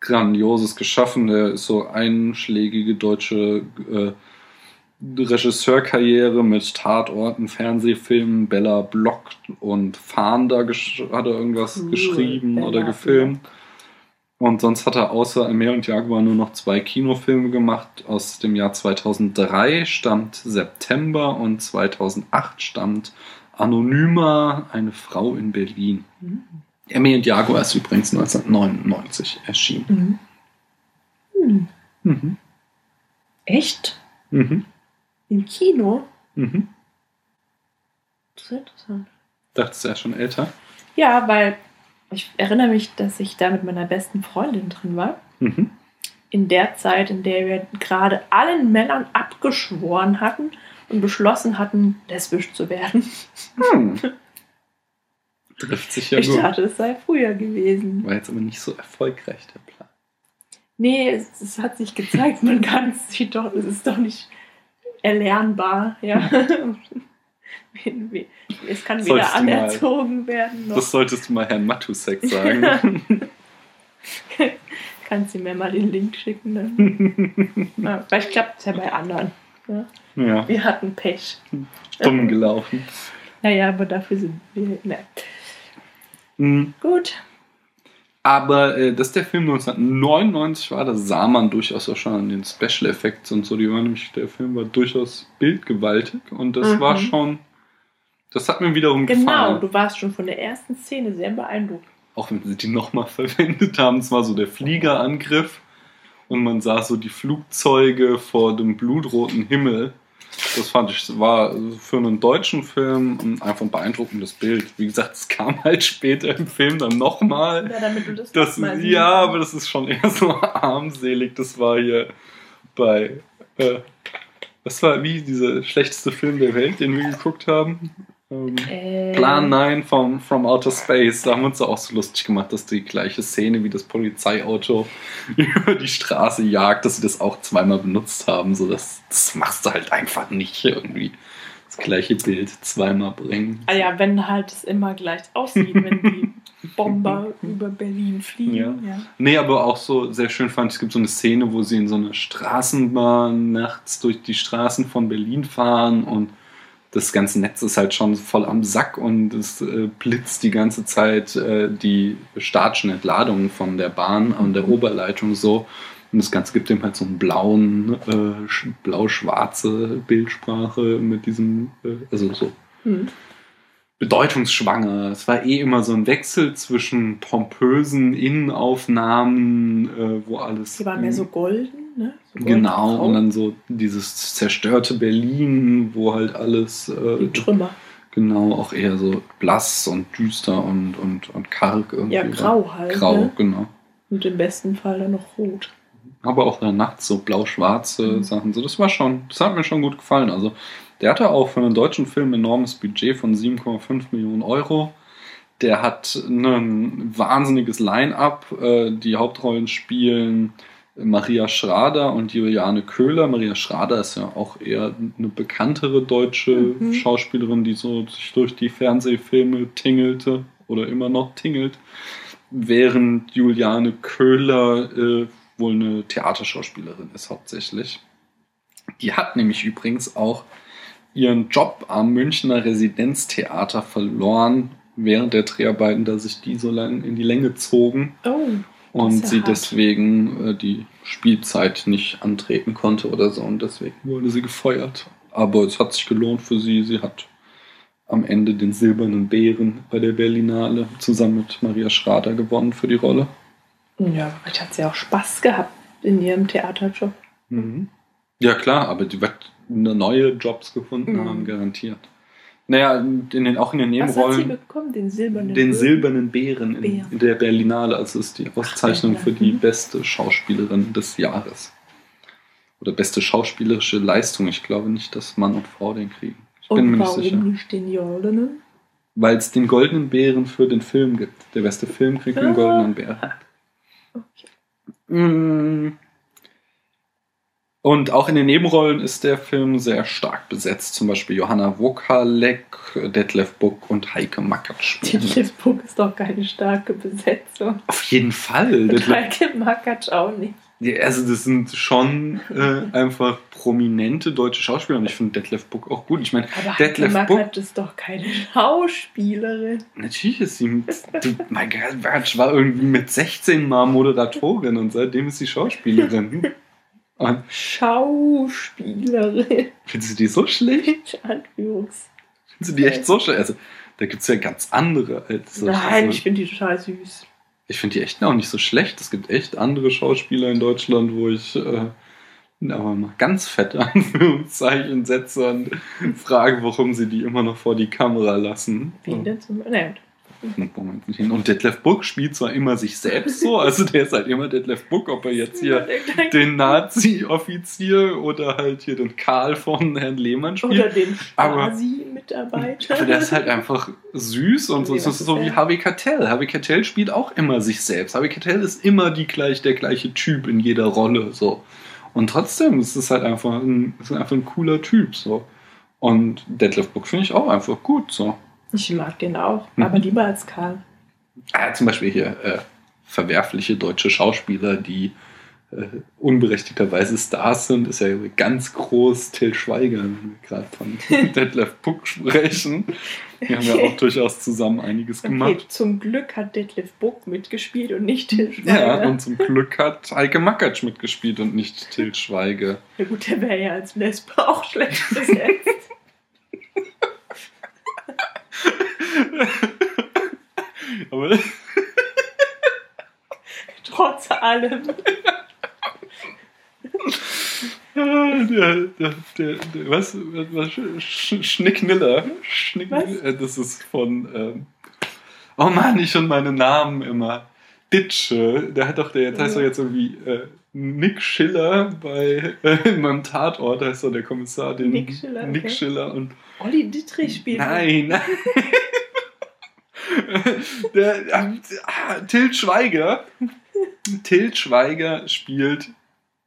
Grandioses geschaffen. Der ist so einschlägige deutsche äh, Regisseurkarriere mit Tatorten, Fernsehfilmen, Bella Block und Fahnder hat er irgendwas Cool, geschrieben Bella oder gefilmt. Und sonst hat er außer Meer und Jaguar nur noch zwei Kinofilme gemacht. Aus dem Jahr 2003 stammt September und 2008 stammt Anonyma, eine Frau in Berlin. Mhm. Emmy und Jaguar ist übrigens 1999 erschienen. Mhm. Hm. Mhm. Echt? Mhm. Im Kino? Mhm. Das ist interessant. Dachtest du ja schon älter? Ja, weil ich erinnere mich, dass ich da mit meiner besten Freundin drin war. Mhm. in der Zeit, in der wir gerade allen Männern abgeschworen hatten und beschlossen hatten, lesbisch zu werden. Hm. Trifft sich ja ich gut. dachte, es sei früher gewesen. War jetzt aber nicht so erfolgreich, der Plan. Nee, es, es hat sich gezeigt, man kann es doch, es ist doch nicht erlernbar, ja. Es kann weder du mal- anerzogen werden, noch Das solltest du mal Herrn Matusek sagen. kannst du mir mal den Link schicken. Dann. ja, vielleicht klappt es ja bei anderen. Ja. ja, Wir hatten Pech. dumm gelaufen. Naja, aber dafür sind wir. Ne. Mhm. Gut. Aber äh, dass der Film 1999 war, das sah man durchaus auch schon an den Special Effects und so. Die waren nämlich, der Film war durchaus bildgewaltig und das Mhm. war schon, das hat mir wiederum Genau, gefallen. du warst schon von der ersten Szene sehr beeindruckt. Auch wenn sie die nochmal verwendet haben, es war so der Fliegerangriff und man sah so die Flugzeuge vor dem blutroten Himmel. Das fand ich, war für einen deutschen Film einfach ein beeindruckendes Bild. Wie gesagt, es kam halt später im Film dann nochmal. Ja, damit du das, Das, mal siehst. ja, aber das ist schon eher so armselig. Das war hier bei. Äh, was war wie dieser schlechteste Film der Welt, den wir geguckt haben? Ähm, Äh, Plan 9 vom, from Outer Space. Da haben wir uns auch so lustig gemacht, dass die gleiche Szene wie das Polizeiauto über die Straße jagt, dass sie das auch zweimal benutzt haben. So das, das machst du halt einfach nicht irgendwie. Das gleiche Bild zweimal bringen. Ah ja, wenn halt es immer gleich aussieht, wenn die Bomber über Berlin fliegen. Ja. Ja. Nee, aber auch so sehr schön fand ich, es gibt so eine Szene, wo sie in so einer Straßenbahn nachts durch die Straßen von Berlin fahren und das ganze Netz ist halt schon voll am Sack und es äh, blitzt die ganze Zeit äh, die statischen Entladungen von der Bahn an der Oberleitung so. Und das Ganze gibt ihm halt so einen blauen, äh, sch- blau-schwarze Bildsprache mit diesem, äh, also so Hm. bedeutungsschwanger. Es war eh immer so ein Wechsel zwischen pompösen Innenaufnahmen, äh, wo alles. Die waren mehr so golden, ne? So Genau, und dann so dieses zerstörte Berlin, wo halt alles. Äh, die Trümmer. genau, auch eher so blass und düster und, und, und karg irgendwie. Ja, grau halt. Grau, Ne? genau. Und im besten Fall dann noch rot. Aber auch dann nachts so blau-schwarze Mhm. Sachen. So, das war schon, das hat mir schon gut gefallen. Also, der hatte auch für einen deutschen Film ein enormes Budget von 7,5 Millionen Euro. Der hat ein wahnsinniges Line-up. Äh, Die Hauptrollen spielen Maria Schrader und Juliane Köhler. Maria Schrader ist ja auch eher eine bekanntere deutsche Mhm. Schauspielerin, die so sich durch die Fernsehfilme tingelte oder immer noch tingelt. Während Juliane Köhler äh, wohl eine Theaterschauspielerin ist hauptsächlich. Die hat nämlich übrigens auch ihren Job am Münchner Residenztheater verloren während der Dreharbeiten, da sich die so lang in die Länge zogen Oh, und ja sie hart. deswegen äh, die Spielzeit nicht antreten konnte oder so und deswegen wurde sie gefeuert. Aber es hat sich gelohnt für sie. Sie hat am Ende den silbernen Bären bei der Berlinale zusammen mit Maria Schrader gewonnen für die Rolle. ja, vielleicht hat sie auch Spaß gehabt in ihrem Theaterjob. Ja klar, aber die wird eine neue Jobs gefunden Mhm. haben, garantiert. Naja, in den, auch in den Was hat sie Nebenrollen bekommen? Den silbernen den silbernen Bären in, in der Berlinale. Also es ist die Auszeichnung Ach, für die mhm. beste Schauspielerin des Jahres. Oder beste schauspielerische Leistung. Ich glaube nicht, dass Mann und Frau den kriegen. Ich bin Und mir nicht warum sicher. nicht den Goldenen? Weil es den goldenen Bären für den Film gibt. Der beste Film kriegt den Ah. goldenen Bären. Okay. Mm. Und auch in den Nebenrollen ist der Film sehr stark besetzt. Zum Beispiel Johanna Wokalek, Detlef Buck und Heike Mackert spielen. Detlef Buck ist doch keine starke Besetzung. Auf jeden Fall. Und Heike Makatsch auch nicht. Ja, also das sind schon äh, einfach prominente deutsche Schauspieler und ich finde Detlef Buck auch gut. Ich meine, Heike Detlef Buck, Makatsch ist doch keine Schauspielerin. natürlich ist sie, du, mein Gott, war irgendwie mit 16 mal Moderatorin und seitdem ist sie Schauspielerin. Und Schauspielerin. findest du die so schlecht? Anführungs. Findest du die echt so schlecht? Also, da gibt es ja ganz andere als Nein, so- ich finde die total süß. Ich finde die echt auch nicht so schlecht. Es gibt echt andere Schauspieler in Deutschland, wo ich äh, aber mal ganz fette Anführungszeichen setze und frage, warum sie die immer noch vor die Kamera lassen. Wen denn zum. Und Detlef Buck spielt zwar immer sich selbst so, also der ist halt immer Detlef Buck, ob er jetzt hier den Nazi-Offizier oder halt hier den Karl von Herrn Lehmann spielt. Oder den Aber- Stasi-Mitarbeiter. Aber der ist halt einfach süß und so. Es ist so wie Harvey Keitel. Harvey Keitel spielt auch immer sich selbst. Harvey Keitel ist immer die gleich, der gleiche Typ in jeder Rolle. So. Und trotzdem ist es halt einfach ein, ist einfach ein cooler Typ. So. Und Detlef Book finde ich auch einfach gut. So. Ich mag den auch, Mhm. aber lieber als Karl. Ah, zum Beispiel hier äh, verwerfliche deutsche Schauspieler, die äh, unberechtigterweise Stars sind, ist ja ganz groß Till Schweiger, wenn wir gerade von Detlef Book sprechen. Die haben ja auch durchaus zusammen einiges Okay, gemacht. zum Glück hat Detlef Buck mitgespielt und nicht Till Ja, Schweiger. und zum Glück hat Heike Makatsch mitgespielt und nicht Till Schweiger. Ja gut, der wäre ja als Lesbe auch schlecht besetzt. Aber Trotz allem. der, der, der, der, was, was, Sch Schnickniller. Schnick, Was? äh, Das ist von, ähm, oh Mann, ich und meine Namen immer. Ditsche, der hat doch, der jetzt heißt doch jetzt irgendwie äh, Nick Schiller bei äh, in meinem Tatort heißt doch der Kommissar den Nick Schiller, Nick okay. Schiller und Olli Dittrich spielt. Nein, nein. Der, ähm, ah, Tilt Schweiger. Tilt Schweiger spielt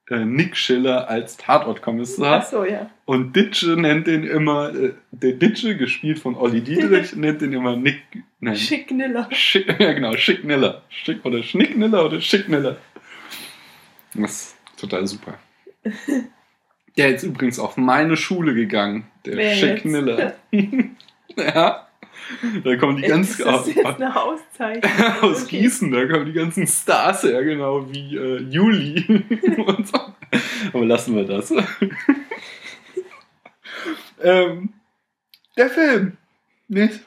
äh, Nick Schiller als Tatortkommissar. Achso, ja. Und Ditsche nennt den immer, äh, der Ditsche, gespielt von Olli Dietrich, nennt den immer Nick. Nein. Schickniller. Schick, ja, genau, Schickniller. Schick, oder Schnickniller oder Schickniller. Das ist total super. Der ist übrigens auf meine Schule gegangen, der Wer Schickniller. ja. Da kommen die ganz Ist das jetzt eine Auszeichnung? aus Okay. Gießen, da kommen die ganzen Stars her, genau wie äh, Juli und so. Aber lassen wir das. ähm, der Film. Nicht?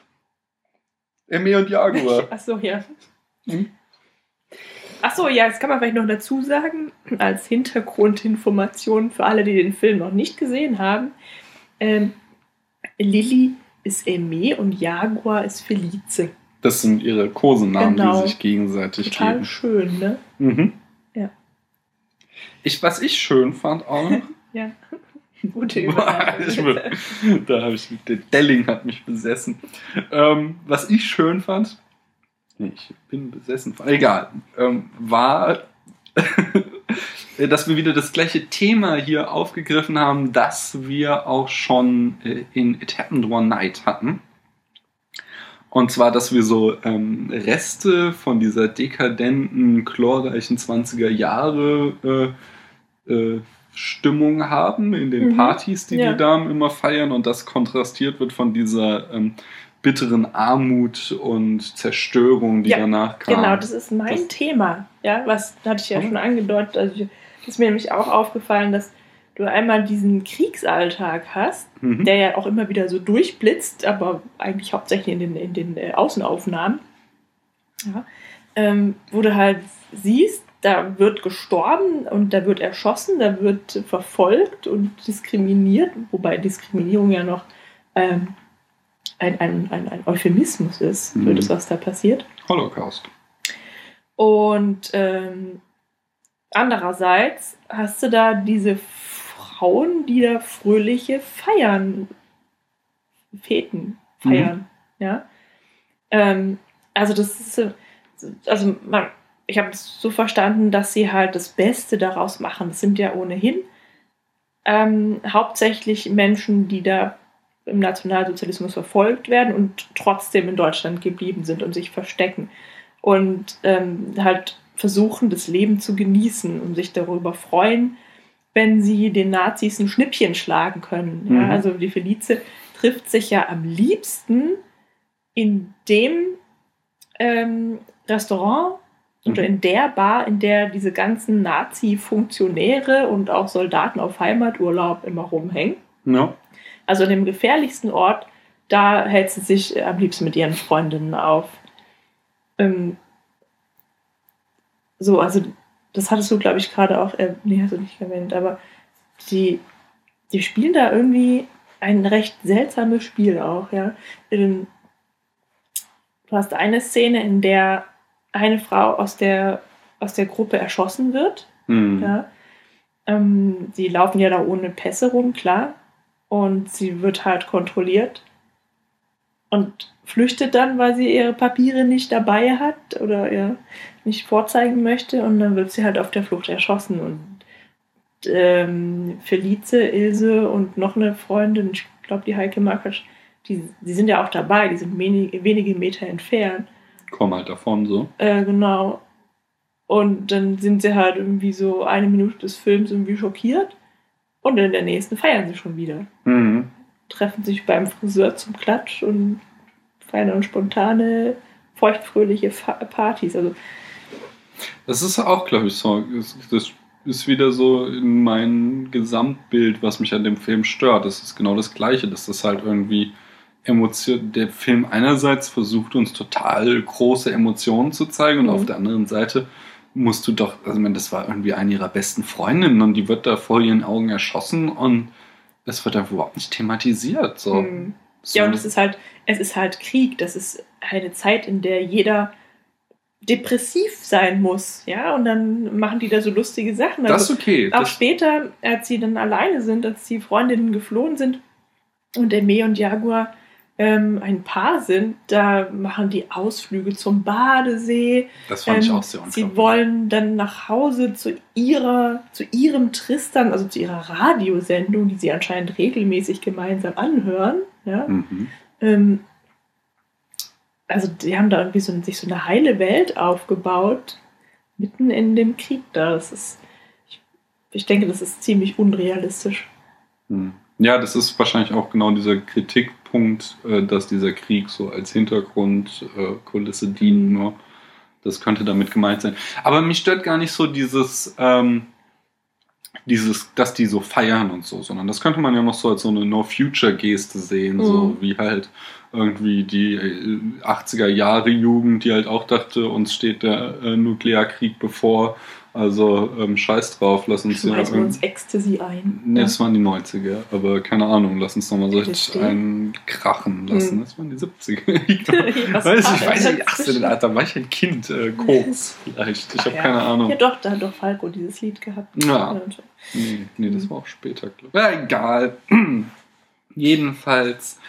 Emme und Jaguar. Achso, ja. Hm? Achso, ja, das kann man vielleicht noch dazu sagen, als Hintergrundinformation für alle, die den Film noch nicht gesehen haben. Ähm, Lilly ist Aimee und Jaguar ist Felice. Das sind ihre Kosenamen, Genau. die sich gegenseitig Total geben. schön, ne? Mhm. Ja. Ich, was ich schön fand auch noch, Ja. Gute Überleitung. da habe ich der Delling hat mich besessen. Ähm, was ich schön fand, nee, ich bin besessen von, egal, ähm, war, dass wir wieder das gleiche Thema hier aufgegriffen haben, das wir auch schon äh, in It Happened One Night hatten. Und zwar, dass wir so ähm, Reste von dieser dekadenten, chlorreichen 20er Jahre äh, äh, Stimmung haben in den Mhm. Partys, die Ja. die Damen immer feiern und das kontrastiert wird von dieser ähm, bitteren Armut und Zerstörung, die Ja, danach kam. Genau, das ist mein Das- Thema. Ja, was hatte ich ja Mhm. schon angedeutet. Also ich, ist mir nämlich auch aufgefallen, dass du einmal diesen Kriegsalltag hast, Mhm. der ja auch immer wieder so durchblitzt, aber eigentlich hauptsächlich in den, in den äh, Außenaufnahmen. Ja, ähm, wo du halt siehst, da wird gestorben und da wird erschossen, da wird verfolgt und diskriminiert, wobei Diskriminierung ja noch ähm, ein, ein, ein, ein Euphemismus ist für Mhm. das, was da passiert. Holocaust. Und ähm, andererseits hast du da diese Frauen, die da fröhliche Feiern, Feten feiern. Ja. Ähm, also das ist, also man, ich habe es so verstanden, dass sie halt das Beste daraus machen. Das sind ja ohnehin ähm, hauptsächlich Menschen, die da im Nationalsozialismus verfolgt werden und trotzdem in Deutschland geblieben sind und sich verstecken und ähm, halt versuchen, das Leben zu genießen und sich darüber freuen, wenn sie den Nazis ein Schnippchen schlagen können. Ja, Mhm. also die Felice trifft sich ja am liebsten in dem ähm, Restaurant oder Mhm. in der Bar, in der diese ganzen Nazi-Funktionäre und auch Soldaten auf Heimaturlaub immer rumhängen. Ja. Also an dem gefährlichsten Ort, da hält sie sich am liebsten mit ihren Freundinnen auf. Ähm, so, also das hattest du, glaube ich, gerade auch, äh, nee, hast du nicht erwähnt, aber die, die spielen da irgendwie ein recht seltsames Spiel auch, ja. Ähm, du hast eine Szene, in der eine Frau aus der, aus der Gruppe erschossen wird. Hm. Ja. Ähm, sie laufen ja da ohne Pässe rum, klar. Und sie wird halt kontrolliert und flüchtet dann, weil sie ihre Papiere nicht dabei hat oder ja, nicht vorzeigen möchte. Und dann wird sie halt auf der Flucht erschossen. Und ähm, Felice, Ilse und noch eine Freundin, ich glaube die Heike Markasch, die, die sind ja auch dabei, die sind wenige, wenige Meter entfernt. Komm halt davon so. Äh, genau. Und dann sind sie halt irgendwie so eine Minute des Films irgendwie schockiert. Und in der nächsten feiern sie schon wieder. Mhm. Treffen sich beim Friseur zum Klatsch und feiern dann spontane, feuchtfröhliche Partys. Also, Das ist auch, glaube ich, so. Das- ist wieder so in mein Gesamtbild, was mich an dem Film stört. Das ist genau das Gleiche, dass das halt irgendwie Emotion, der Film einerseits versucht uns total große Emotionen zu zeigen und Mhm. auf der anderen Seite musst du doch, also ich meine, das war irgendwie eine ihrer besten Freundinnen und die wird da vor ihren Augen erschossen und es wird einfach überhaupt nicht thematisiert. So. hm. so. Ja, und es ist halt, es ist halt Krieg. Das ist eine Zeit, in der jeder depressiv sein muss. Ja, und dann machen die da so lustige Sachen. das Also, ist okay. auch Das, später, als sie dann alleine sind, als die Freundinnen geflohen sind und der Mee und Jaguar ähm, ein Paar sind, da machen die Ausflüge zum Badesee. das fand ich Ähm, auch sehr Sie wollen dann nach Hause zu ihrer, zu ihrem Tristan, also zu ihrer Radiosendung, die sie anscheinend regelmäßig gemeinsam anhören. Ja? Mhm. Ähm, also die haben da irgendwie so, sich so eine heile Welt aufgebaut, mitten in dem Krieg da. Das ist, ich, ich denke, das ist ziemlich unrealistisch. Hm. Ja, das ist wahrscheinlich auch genau dieser Kritikpunkt, äh, dass dieser Krieg so als Hintergrundkulisse dient. Mhm. Nur. Das könnte damit gemeint sein. Aber mich stört gar nicht so dieses, ähm, dieses, dass die so feiern und so, sondern das könnte man ja noch so als so eine No-Future-Geste sehen, so Mhm. wie halt irgendwie die äh, 80er Jahre Jugend, die halt auch dachte, uns steht der äh, Nuklearkrieg bevor. Also ähm, scheiß drauf, lass uns ja Schmeißen wir irgendwie- uns Ecstasy ein. Ne, das waren die 90er, aber keine Ahnung, lass uns nochmal so LSD? richtig einen krachen lassen. Hm. Das waren die 70er. ich weiß, Was weiß, ich denn weiß nicht, dazwischen? 18, da war ich ein Kind, äh, Koks vielleicht. Ich Ach habe ja. keine Ahnung. Ja, doch, da hat doch Falco dieses Lied gehabt. Ja. Und- Nee, nee, das Hm. war auch später, glaube ich. Ja, egal. Jedenfalls.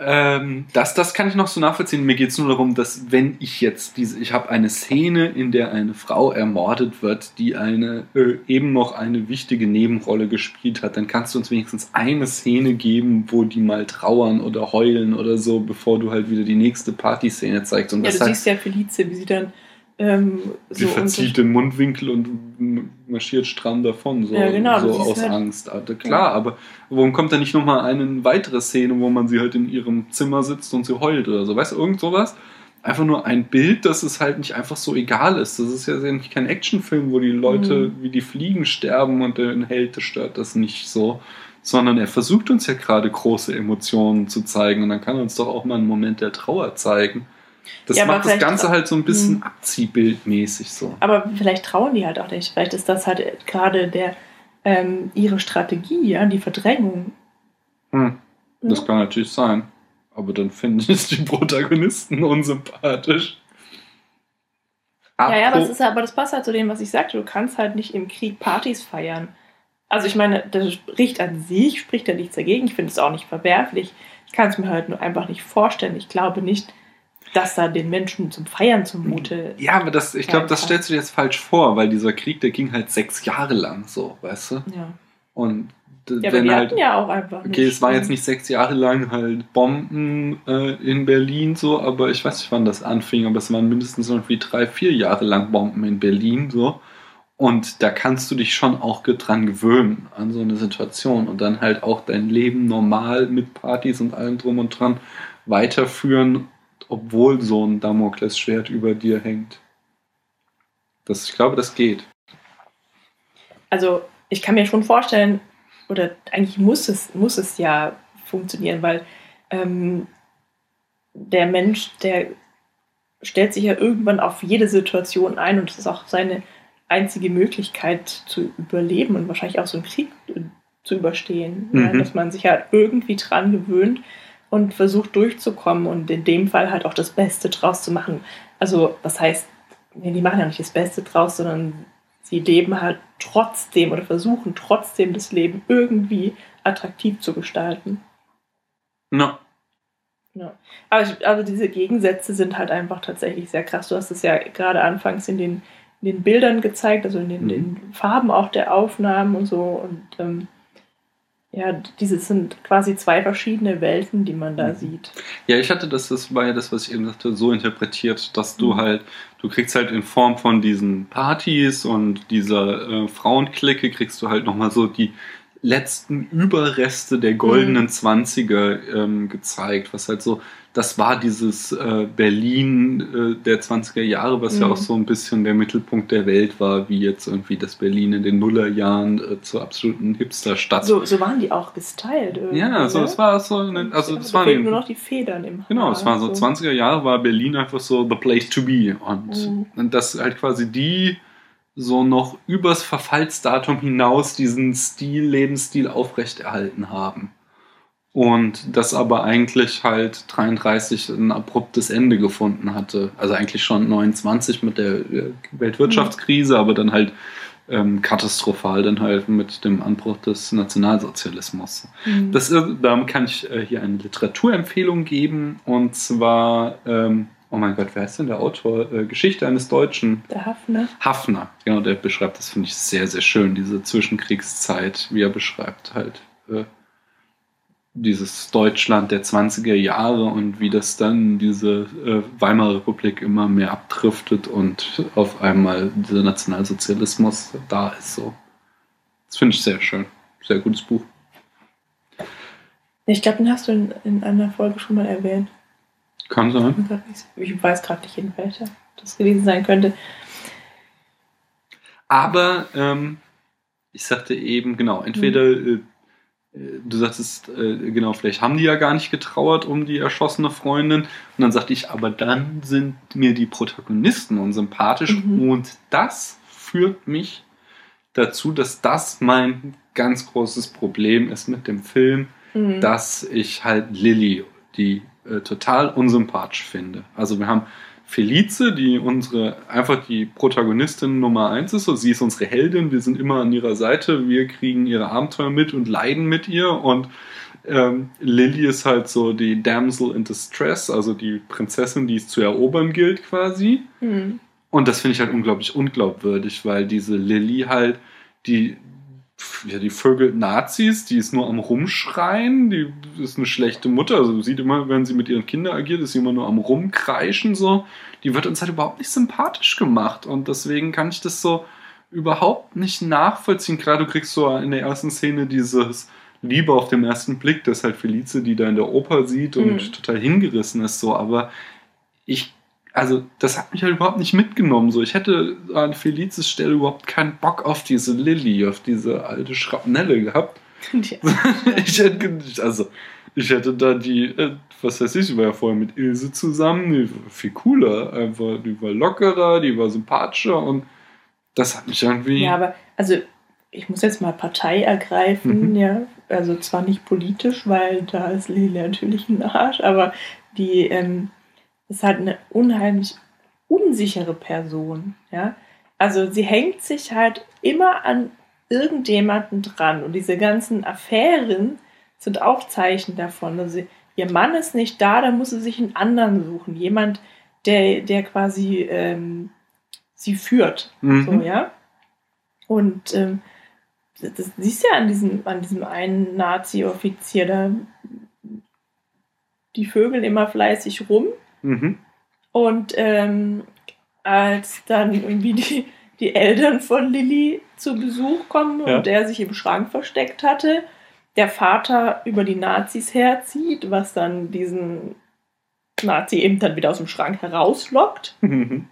Ähm, das, das kann ich noch so nachvollziehen. Mir geht es nur darum, dass wenn ich jetzt diese, ich habe eine Szene, in der eine Frau ermordet wird, die eine äh, eben noch eine wichtige Nebenrolle gespielt hat, dann kannst du uns wenigstens eine Szene geben, wo die mal trauern oder heulen oder so, bevor du halt wieder die nächste Partyszene zeigst. Und Ja, das du halt, siehst ja Felice, wie sie dann ähm, Sie so verzieht den Mundwinkel und marschiert stramm davon, so, Ja, genau, so aus halt- Angst. Also, klar, aber warum kommt da nicht nochmal eine weitere Szene, wo man sie halt in ihrem Zimmer sitzt und sie heult oder so? Weißt du, irgend sowas? Einfach nur ein Bild, dass es halt nicht einfach so egal ist. Das ist ja nicht kein Actionfilm, wo die Leute Mhm. wie die Fliegen sterben und den Held stört das nicht so. Sondern er versucht uns ja gerade große Emotionen zu zeigen und dann kann er uns doch auch mal einen Moment der Trauer zeigen. Das Ja, macht das Ganze halt so ein bisschen Mhm. abziehbildmäßig so. Aber vielleicht trauen die halt auch nicht. Vielleicht ist das halt gerade der ähm, ihre Strategie, ja, die Verdrängung. Hm, das kann natürlich sein. Aber dann finde ich die Protagonisten unsympathisch. Ja, ja, aber das, Apro- ist, aber das passt halt zu dem, was ich sagte. Du kannst halt nicht im Krieg Partys feiern. Also ich meine, das spricht an sich, spricht ja nichts dagegen. Ich finde es auch nicht verwerflich. Ich kann es mir halt nur einfach nicht vorstellen. Ich glaube nicht, dass da den Menschen zum Feiern zumute. ja, aber das, ich glaube, das stellst du dir jetzt falsch vor, weil dieser Krieg, der ging halt sechs Jahre lang so, weißt du? Ja, Und ja wenn halt. hatten ja auch einfach Okay, es war jetzt nicht sechs Jahre lang halt Bomben äh, in Berlin so, aber ich weiß nicht, wann das anfing, aber es waren mindestens irgendwie drei, vier Jahre lang Bomben in Berlin so. Und da kannst du dich schon auch dran gewöhnen an so eine Situation und dann halt auch dein Leben normal mit Partys und allem drum und dran weiterführen, obwohl so ein Damoklesschwert über dir hängt. Das, ich glaube, das geht. also ich kann mir schon vorstellen, oder eigentlich muss es, muss es ja funktionieren, weil ähm, der Mensch, der stellt sich ja irgendwann auf jede Situation ein und das ist auch seine einzige Möglichkeit zu überleben und wahrscheinlich auch so einen Krieg äh, zu überstehen. Ja, Mhm. dass man sich halt irgendwie dran gewöhnt, und versucht durchzukommen und in dem Fall halt auch das Beste draus zu machen. Also, was heißt, nee, die machen ja nicht das Beste draus, sondern sie leben halt trotzdem oder versuchen trotzdem das Leben irgendwie attraktiv zu gestalten. Ja. Ja. Aber ich, also diese Gegensätze sind halt einfach tatsächlich sehr krass. Du hast es ja gerade anfangs in den, in den Bildern gezeigt, also in den, Mhm. den Farben auch der Aufnahmen und so. Und ähm, ja, diese sind quasi zwei verschiedene Welten, die man da Mhm. sieht. Ja, ich hatte das, das war ja das, was ich eben sagte, so interpretiert, dass du Mhm. halt, du kriegst halt in Form von diesen Partys und dieser äh, Frauenklicke, kriegst du halt nochmal so die letzten Überreste der goldenen Mhm. Zwanziger ähm, gezeigt, was halt so, das war dieses äh, Berlin äh, der 20er Jahre, was ja Mhm. auch so ein bisschen der Mittelpunkt der Welt war, wie jetzt irgendwie das Berlin in den Nullerjahren äh, zur absoluten Hipsterstadt. So, so waren die auch gestylt. Irgendwie, ja, ne? es war so, eine, also es war fehlen eine, nur noch die Federn im Haar. Genau, es war so 20er Jahre, war Berlin einfach so the place to be. Und, Mhm. und dass halt quasi die so noch übers Verfallsdatum hinaus diesen Stil, Lebensstil aufrechterhalten haben. Und das aber eigentlich halt 33 ein abruptes Ende gefunden hatte. Also eigentlich schon 29 mit der äh, Weltwirtschaftskrise, aber dann halt ähm, katastrophal dann halt mit dem Anbruch des Nationalsozialismus. Mhm. Das, ist- da kann ich äh, hier eine Literaturempfehlung geben und zwar, ähm, oh mein Gott, wer heißt denn der Autor? Äh, Geschichte eines Deutschen. der Hafner. Hafner, genau, der beschreibt das, finde ich sehr, sehr schön, diese Zwischenkriegszeit, wie er beschreibt halt äh, dieses Deutschland der 20er Jahre und wie das dann diese äh, Weimarer Republik immer mehr abdriftet und auf einmal dieser Nationalsozialismus da ist so. Das finde ich sehr schön. Sehr gutes Buch. Ich glaube, den hast du in, in einer Folge schon mal erwähnt. Kann sein. Ich weiß gerade nicht, in welcher das gewesen sein könnte. Aber ähm, ich sagte eben, genau, entweder äh, äh, du sagtest, äh, genau, vielleicht haben die ja gar nicht getrauert um die erschossene Freundin. Und dann sagte ich, aber dann sind mir die Protagonisten unsympathisch. Mhm. Und das führt mich dazu, dass das mein ganz großes Problem ist mit dem Film, Mhm. dass ich halt Lilly, die äh, total unsympathisch finde. Also wir haben Felice, die unsere, einfach die Protagonistin Nummer eins ist. So, sie ist unsere Heldin, wir sind immer an ihrer Seite, wir kriegen ihre Abenteuer mit und leiden mit ihr. Und ähm, Lilly ist halt so die Damsel in Distress, also die Prinzessin, die es zu erobern gilt quasi. Mhm. Und das finde ich halt unglaublich unglaubwürdig, weil diese Lilly halt, die, ja, die vögelt Nazis, die ist nur am Rumschreien, die ist eine schlechte Mutter. Also sieht immer, wenn sie mit ihren Kindern agiert, ist sie immer nur am Rumkreischen so. Die wird uns halt überhaupt nicht sympathisch gemacht. Und deswegen kann ich das so überhaupt nicht nachvollziehen. Gerade du kriegst so in der ersten Szene dieses Liebe auf den ersten Blick, das ist halt Felice, die da in der Oper sieht und Mhm. total hingerissen ist so. Aber ich also das hat mich halt überhaupt nicht mitgenommen. So, ich hätte an Felices Stelle überhaupt keinen Bock auf diese Lilly, auf diese alte Schrapnelle gehabt. Die- ich hätte, also, ich hätte da die, äh, was weiß ich, die war ja vorher mit Ilse zusammen, die war viel cooler, einfach, die war lockerer, die war sympathischer und das hat mich irgendwie. Ja, aber also ich muss jetzt mal Partei ergreifen, Mhm. ja. Also zwar nicht politisch, weil da ist Lili natürlich ein Arsch, aber die ähm, ist halt eine unheimlich unsichere Person, ja. Also sie hängt sich halt immer an irgendjemanden dran und diese ganzen Affären sind auch Zeichen davon. Also ihr Mann ist nicht da, dann muss sie sich einen anderen suchen, jemand, der, der quasi ähm, sie führt. Mhm. So, ja. Und ähm, das, das siehst du ja an diesem, an diesem einen Nazi-Offizier, da die Vögel immer fleißig rum. Mhm. Und ähm, als dann irgendwie die, die Eltern von Lilly zu Besuch kommen Ja. und der sich im Schrank versteckt hatte, der Vater über die Nazis herzieht, was dann diesen Nazi eben dann wieder aus dem Schrank herauslockt. Mhm.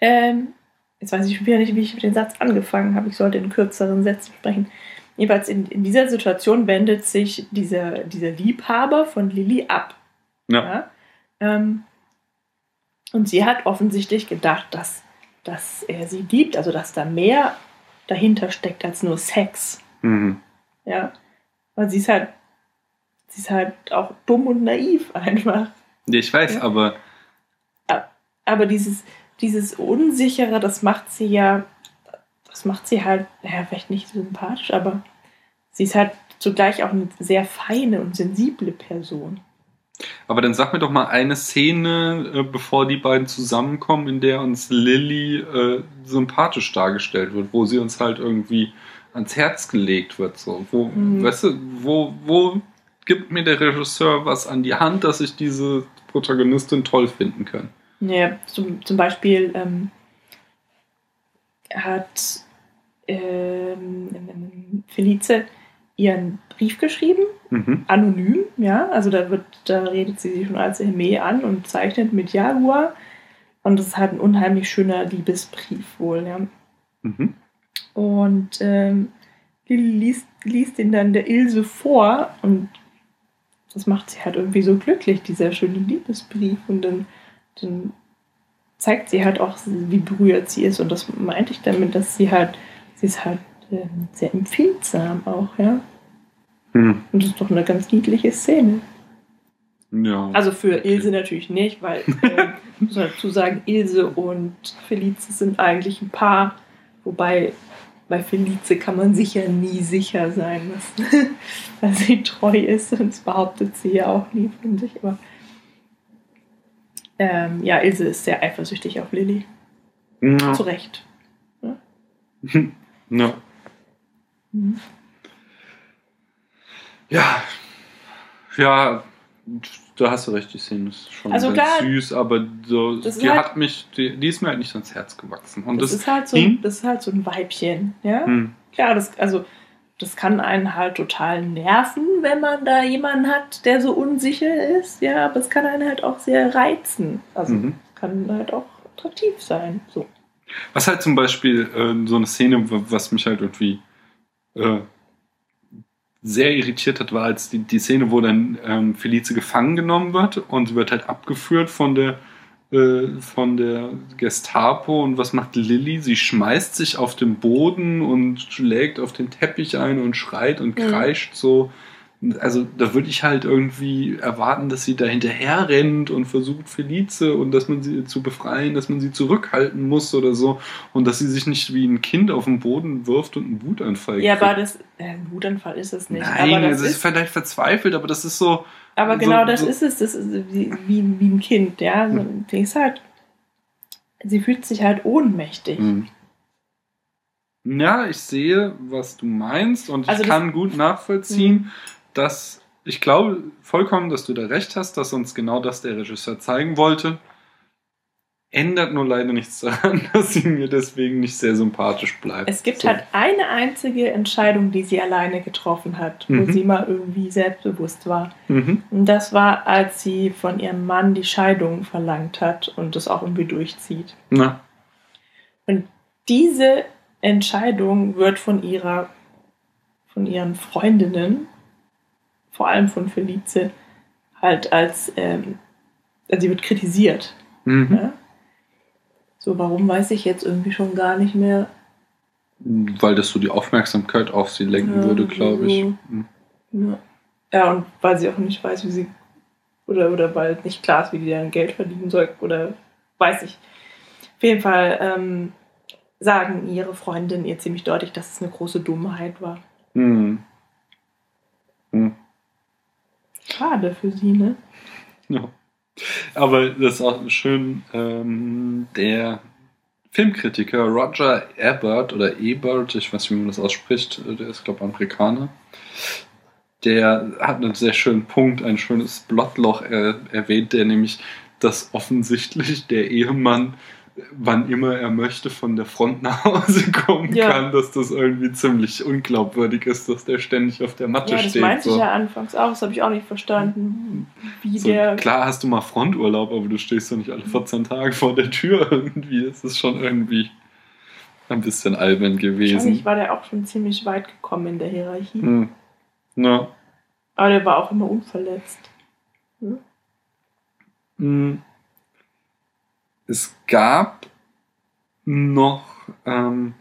Ähm, jetzt weiß ich wieder nicht, wie ich den Satz angefangen habe. Ich sollte in kürzeren Sätzen sprechen. Jedenfalls in, in dieser Situation wendet sich dieser, dieser Liebhaber von Lilly ab. Ja. Ja? Ähm, und sie hat offensichtlich gedacht, dass, dass er sie liebt, also dass da mehr dahinter steckt als nur Sex. Mhm. Ja. Weil sie ist halt sie ist halt auch dumm und naiv einfach. Ich weiß, Ja. aber Aber dieses, dieses Unsichere, das macht sie ja, das macht sie halt, naja, vielleicht nicht sympathisch, aber sie ist halt zugleich auch eine sehr feine und sensible Person. Aber dann sag mir doch mal eine Szene, äh, bevor die beiden zusammenkommen, in der uns Lilly äh, sympathisch dargestellt wird, wo sie uns halt irgendwie ans Herz gelegt wird. So. Wo, Mhm. weißt du, wo, wo gibt mir der Regisseur was an die Hand, dass ich diese Protagonistin toll finden kann? Ja, zum, zum Beispiel ähm, hat ähm, Felice ihren Brief geschrieben, Mhm. anonym, ja, also da wird, da redet sie sich schon als Hermé an und zeichnet mit Jaguar und das ist halt ein unheimlich schöner Liebesbrief wohl, ja. Mhm. Und ähm, liest, liest ihn dann der Ilse vor und das macht sie halt irgendwie so glücklich, dieser schöne Liebesbrief. Und dann, dann zeigt sie halt auch, wie berührt sie ist. Und das meinte ich damit, dass sie halt, sie ist halt ähm, sehr empfindsam auch, ja. Hm. Und das ist doch eine ganz niedliche Szene. Ja. Also für. Ilse natürlich nicht, weil, ähm, muss man dazu sagen, Ilse und Felice sind eigentlich ein Paar, wobei bei Felice kann man sicher nie sicher sein, dass, dass sie treu ist und das behauptet sie ja auch nie von sich. Aber ähm, ja, Ilse ist sehr eifersüchtig auf Lilly. ja. Zu Recht. ja. Mhm. Ja. Ja, da hast du recht, die Szene ist schon Also ganz klar, süß, aber so, die halt- hat mich, die, die ist mir halt nicht ans Herz gewachsen. Und Das, das, ist halt so, Hm? das ist halt so ein Weibchen, ja. hm, Klar, das, also, das kann einen halt total nerven, wenn man da jemanden hat, der so unsicher ist, ja, aber es kann einen halt auch sehr reizen. Also Mhm. kann halt auch attraktiv sein. So. Was halt zum Beispiel äh, so eine Szene, was mich halt irgendwie äh, sehr irritiert hat, war als die, die Szene, wo dann ähm, Felice gefangen genommen wird und sie wird halt abgeführt von der äh, von der Gestapo und was macht Lilly? Sie schmeißt sich auf den Boden und schlägt auf den Teppich ein und schreit und Mhm. kreischt so. Also da würde ich halt irgendwie erwarten, dass sie da hinterher rennt und versucht Felice und dass man sie zu befreien, dass man sie zurückhalten muss oder so und dass sie sich nicht wie ein Kind auf den Boden wirft und einen Wutanfall Ja, kriegt. aber das, äh, ein Wutanfall ist es nicht. Nein, aber das es ist ist, vielleicht verzweifelt, aber das ist so. aber so- genau das so- ist es. Das ist wie, wie, ein Kind, ja. So, Hm. Die ist halt, sie fühlt sich halt ohnmächtig. Hm. Ja, ich sehe, was du meinst und Also ich kann gut nachvollziehen, dass ich glaube vollkommen, dass du da recht hast, dass uns genau das der Regisseur zeigen wollte. Ändert nur leider nichts daran, dass sie mir deswegen nicht sehr sympathisch bleibt. Es gibt So. halt eine einzige Entscheidung, die sie alleine getroffen hat, wo Mhm. sie mal irgendwie selbstbewusst war. Mhm. Und das war, als sie von ihrem Mann die Scheidung verlangt hat und das auch irgendwie durchzieht. Na, Diese Entscheidung wird von ihrer, von ihren Freundinnen, vor allem von Felice, halt als, ähm, also sie wird kritisiert. mhm. Ja? So, warum weiß ich jetzt irgendwie schon gar nicht mehr. Weil das so die Aufmerksamkeit auf sie lenken Ja, würde, glaube ich. so. Mhm. Ja. und weil sie auch nicht weiß, wie sie, oder, oder weil nicht klar ist, wie die dann Geld verdienen soll, oder weiß ich. Auf jeden Fall ähm, sagen ihre Freundinnen ihr ziemlich deutlich, dass es eine große Dummheit war. Mhm. Mhm. Schade für sie, ne? Ja. Aber das ist auch schön, ähm, der Filmkritiker Roger Ebert oder Ebert, ich weiß nicht, wie man das ausspricht, der ist, glaube ich, Amerikaner, der hat einen sehr schönen Punkt, ein schönes Blotloch äh, erwähnt, der nämlich, dass offensichtlich der Ehemann, wann immer er möchte, von der Front nach Hause kommen Ja. kann, dass das irgendwie ziemlich unglaubwürdig ist, dass der ständig auf der Matte Ja, das steht. meinte so. ich ja anfangs auch, das habe ich auch nicht verstanden. Wie So, der. klar hast du mal Fronturlaub, aber du stehst doch nicht alle 14 Tage vor der Tür irgendwie. Es ist schon irgendwie ein bisschen albern gewesen. Wahrscheinlich war der auch schon ziemlich weit gekommen in der Hierarchie. Hm. Ja. Aber der war auch immer unverletzt. Hm. Es gab noch ähm,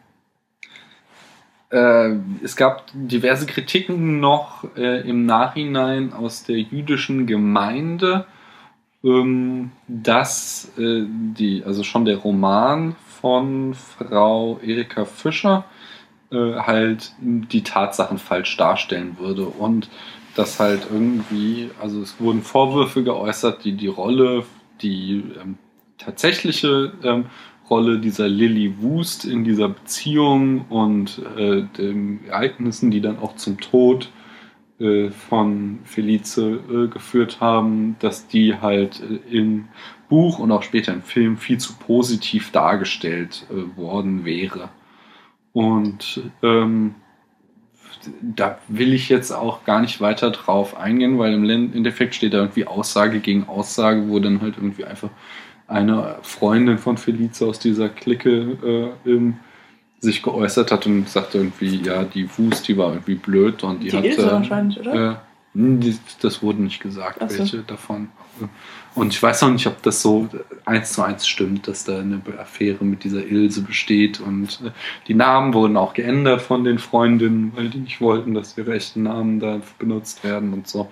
äh, es gab diverse Kritiken noch äh, im Nachhinein aus der jüdischen Gemeinde, ähm, dass äh, die, also schon der Roman von Frau Erika Fischer äh, halt die Tatsachen falsch darstellen würde und dass halt irgendwie, also es wurden Vorwürfe geäußert, die die Rolle, die ähm, tatsächliche ähm, Rolle dieser Lily Wust in dieser Beziehung und äh, den Ereignissen, die dann auch zum Tod äh, von Felice äh, geführt haben, dass die halt äh, im Buch und auch später im Film viel zu positiv dargestellt äh, worden wäre. Und ähm, da will ich jetzt auch gar nicht weiter drauf eingehen, weil im Endeffekt steht da irgendwie Aussage gegen Aussage, wo dann halt irgendwie einfach eine Freundin von Felice aus dieser Clique äh, sich geäußert hat und sagte irgendwie, ja, die Wust, die war irgendwie blöd und die, Die hatte. Ilse wahrscheinlich, oder? Äh, die, das wurde nicht gesagt, so. welche davon. Und ich weiß noch nicht, ob das so eins zu eins stimmt, dass da eine Affäre mit dieser Ilse besteht. Und äh, die Namen wurden auch geändert von den Freundinnen, weil die nicht wollten, dass ihre echten Namen da benutzt werden und so.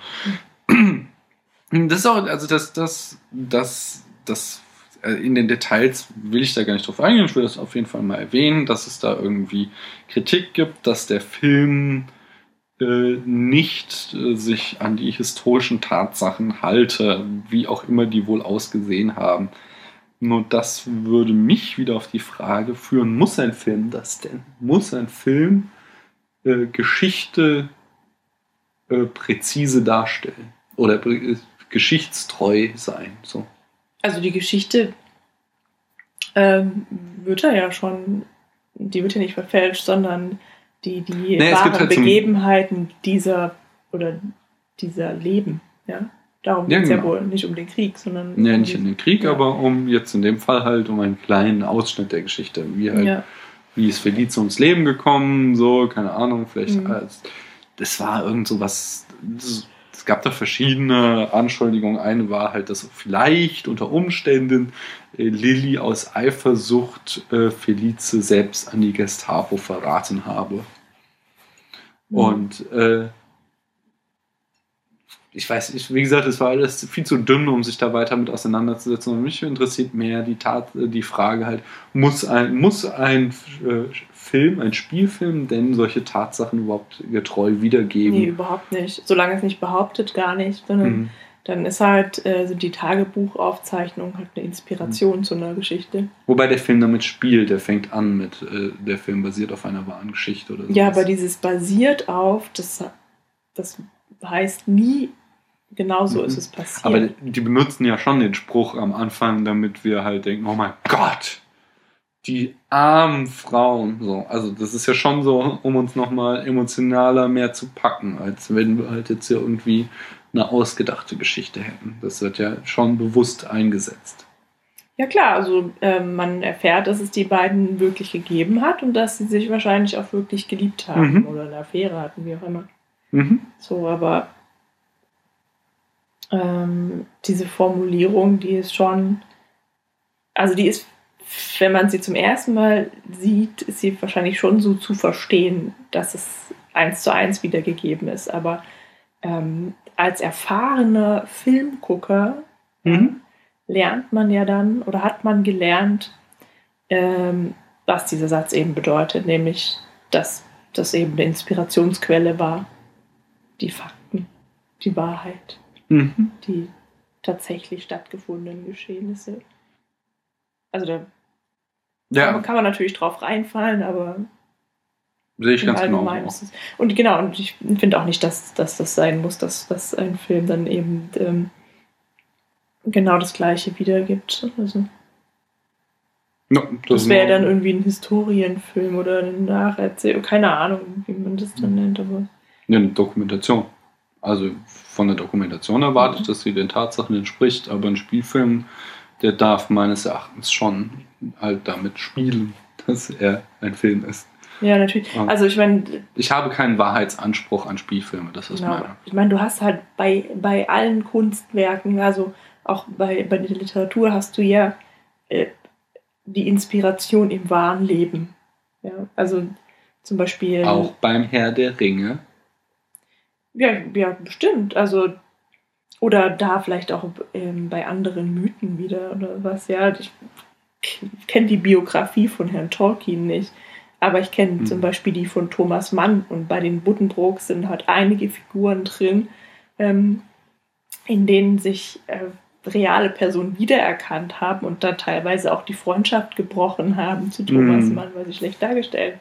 Das ist auch, also das, das, das, das, in den Details will ich da gar nicht drauf eingehen. Ich will das auf jeden Fall mal erwähnen, dass es da irgendwie Kritik gibt, dass der Film äh, nicht äh, sich an die historischen Tatsachen halte, wie auch immer die wohl ausgesehen haben. Nur das würde mich wieder auf die Frage führen, muss ein Film das denn? Muss ein Film äh, Geschichte äh, präzise darstellen? Oder äh, geschichtstreu sein? So. Also die Geschichte ähm, wird da ja schon, die wird ja nicht verfälscht, sondern die, die gibt wahren halt Begebenheiten dieser oder dieser Leben. Ja? Darum Ja, geht es ja genau. wohl nicht um den Krieg, sondern Ja, um nicht um den Krieg, ja. aber um jetzt in dem Fall halt um einen kleinen Ausschnitt der Geschichte. Wie halt Ja. wie ist Felice ums Leben gekommen, so, keine Ahnung, vielleicht, Mhm. als, das war irgend so was, das, es gab da verschiedene Anschuldigungen. Eine war halt, dass vielleicht unter Umständen äh, Lilly aus Eifersucht äh, Felice selbst an die Gestapo verraten habe. Mhm. Und äh, ich weiß nicht, wie gesagt, es war alles viel zu dünn, um sich da weiter mit auseinanderzusetzen. Und mich interessiert mehr die Tat, äh, die Frage halt, muss ein, muss ein äh, Film, ein Spielfilm denn solche Tatsachen überhaupt getreu wiedergeben? Nee, überhaupt nicht. Solange es nicht behauptet, gar nicht. Sondern Mhm. dann ist halt, äh, sind die Tagebuchaufzeichnungen halt eine Mhm. Inspiration zu einer Geschichte. Wobei der Film damit spielt, der fängt an mit, äh, der Film basiert auf einer wahren Geschichte oder so. Ja, aber dieses basiert auf, das, das heißt nie, genau so Mhm. ist es passiert. Aber die benutzen ja schon den Spruch am Anfang, damit wir halt denken, oh mein Gott, die armen Frauen. So, also das ist ja schon so, um uns nochmal emotionaler mehr zu packen, als wenn wir halt jetzt hier irgendwie eine ausgedachte Geschichte hätten. Das wird ja schon bewusst eingesetzt. Ja klar, also ähm, man erfährt, dass es die beiden wirklich gegeben hat und dass sie sich wahrscheinlich auch wirklich geliebt haben Mhm. oder eine Affäre hatten, wie auch immer. Mhm. So, aber ähm, diese Formulierung, die ist schon, also die ist, wenn man sie zum ersten Mal sieht, ist sie wahrscheinlich schon so zu verstehen, dass es eins zu eins wiedergegeben ist. Aber ähm, als erfahrener Filmgucker Mhm. lernt man ja dann oder hat man gelernt, ähm, was dieser Satz eben bedeutet, nämlich, dass das eben eine Inspirationsquelle war. Die Fakten, die Wahrheit, Mhm. die tatsächlich stattgefundenen Geschehnisse. Also da Ja, man, kann man natürlich drauf reinfallen, aber sehe ich ganz genau. Es. Und genau, und ich finde auch nicht, dass, dass das sein muss, dass, dass ein Film dann eben ähm, genau das Gleiche wiedergibt. Also, Ja, das wäre nur- dann irgendwie ein Historienfilm oder eine Nacherzählung, keine Ahnung, wie man das dann nennt, aber Ja, eine Dokumentation. Also von der Dokumentation erwarte ich, Mhm. dass sie den Tatsachen entspricht, aber ein Spielfilm, der darf meines Erachtens schon halt damit spielen, dass er ein Film ist. ja, natürlich. Ja. Also ich meine, Ich habe keinen Wahrheitsanspruch an Spielfilme, das ist genau, meiner. ich meine, du hast halt bei, bei allen Kunstwerken, also auch bei, bei der Literatur hast du ja äh, die Inspiration im wahren Leben. Ja, also Zum Beispiel. Auch beim Herr der Ringe. Ja, ja, bestimmt. Also, oder da vielleicht auch ähm, bei anderen Mythen wieder oder was, ja. Ich kenne die Biografie von Herrn Tolkien nicht. Aber ich kenne Mhm. zum Beispiel die von Thomas Mann und bei den Buddenbrooks sind halt einige Figuren drin, ähm, in denen sich äh, reale Personen wiedererkannt haben und dann teilweise auch die Freundschaft gebrochen haben zu Thomas Mhm. Mann, weil sie schlecht dargestellt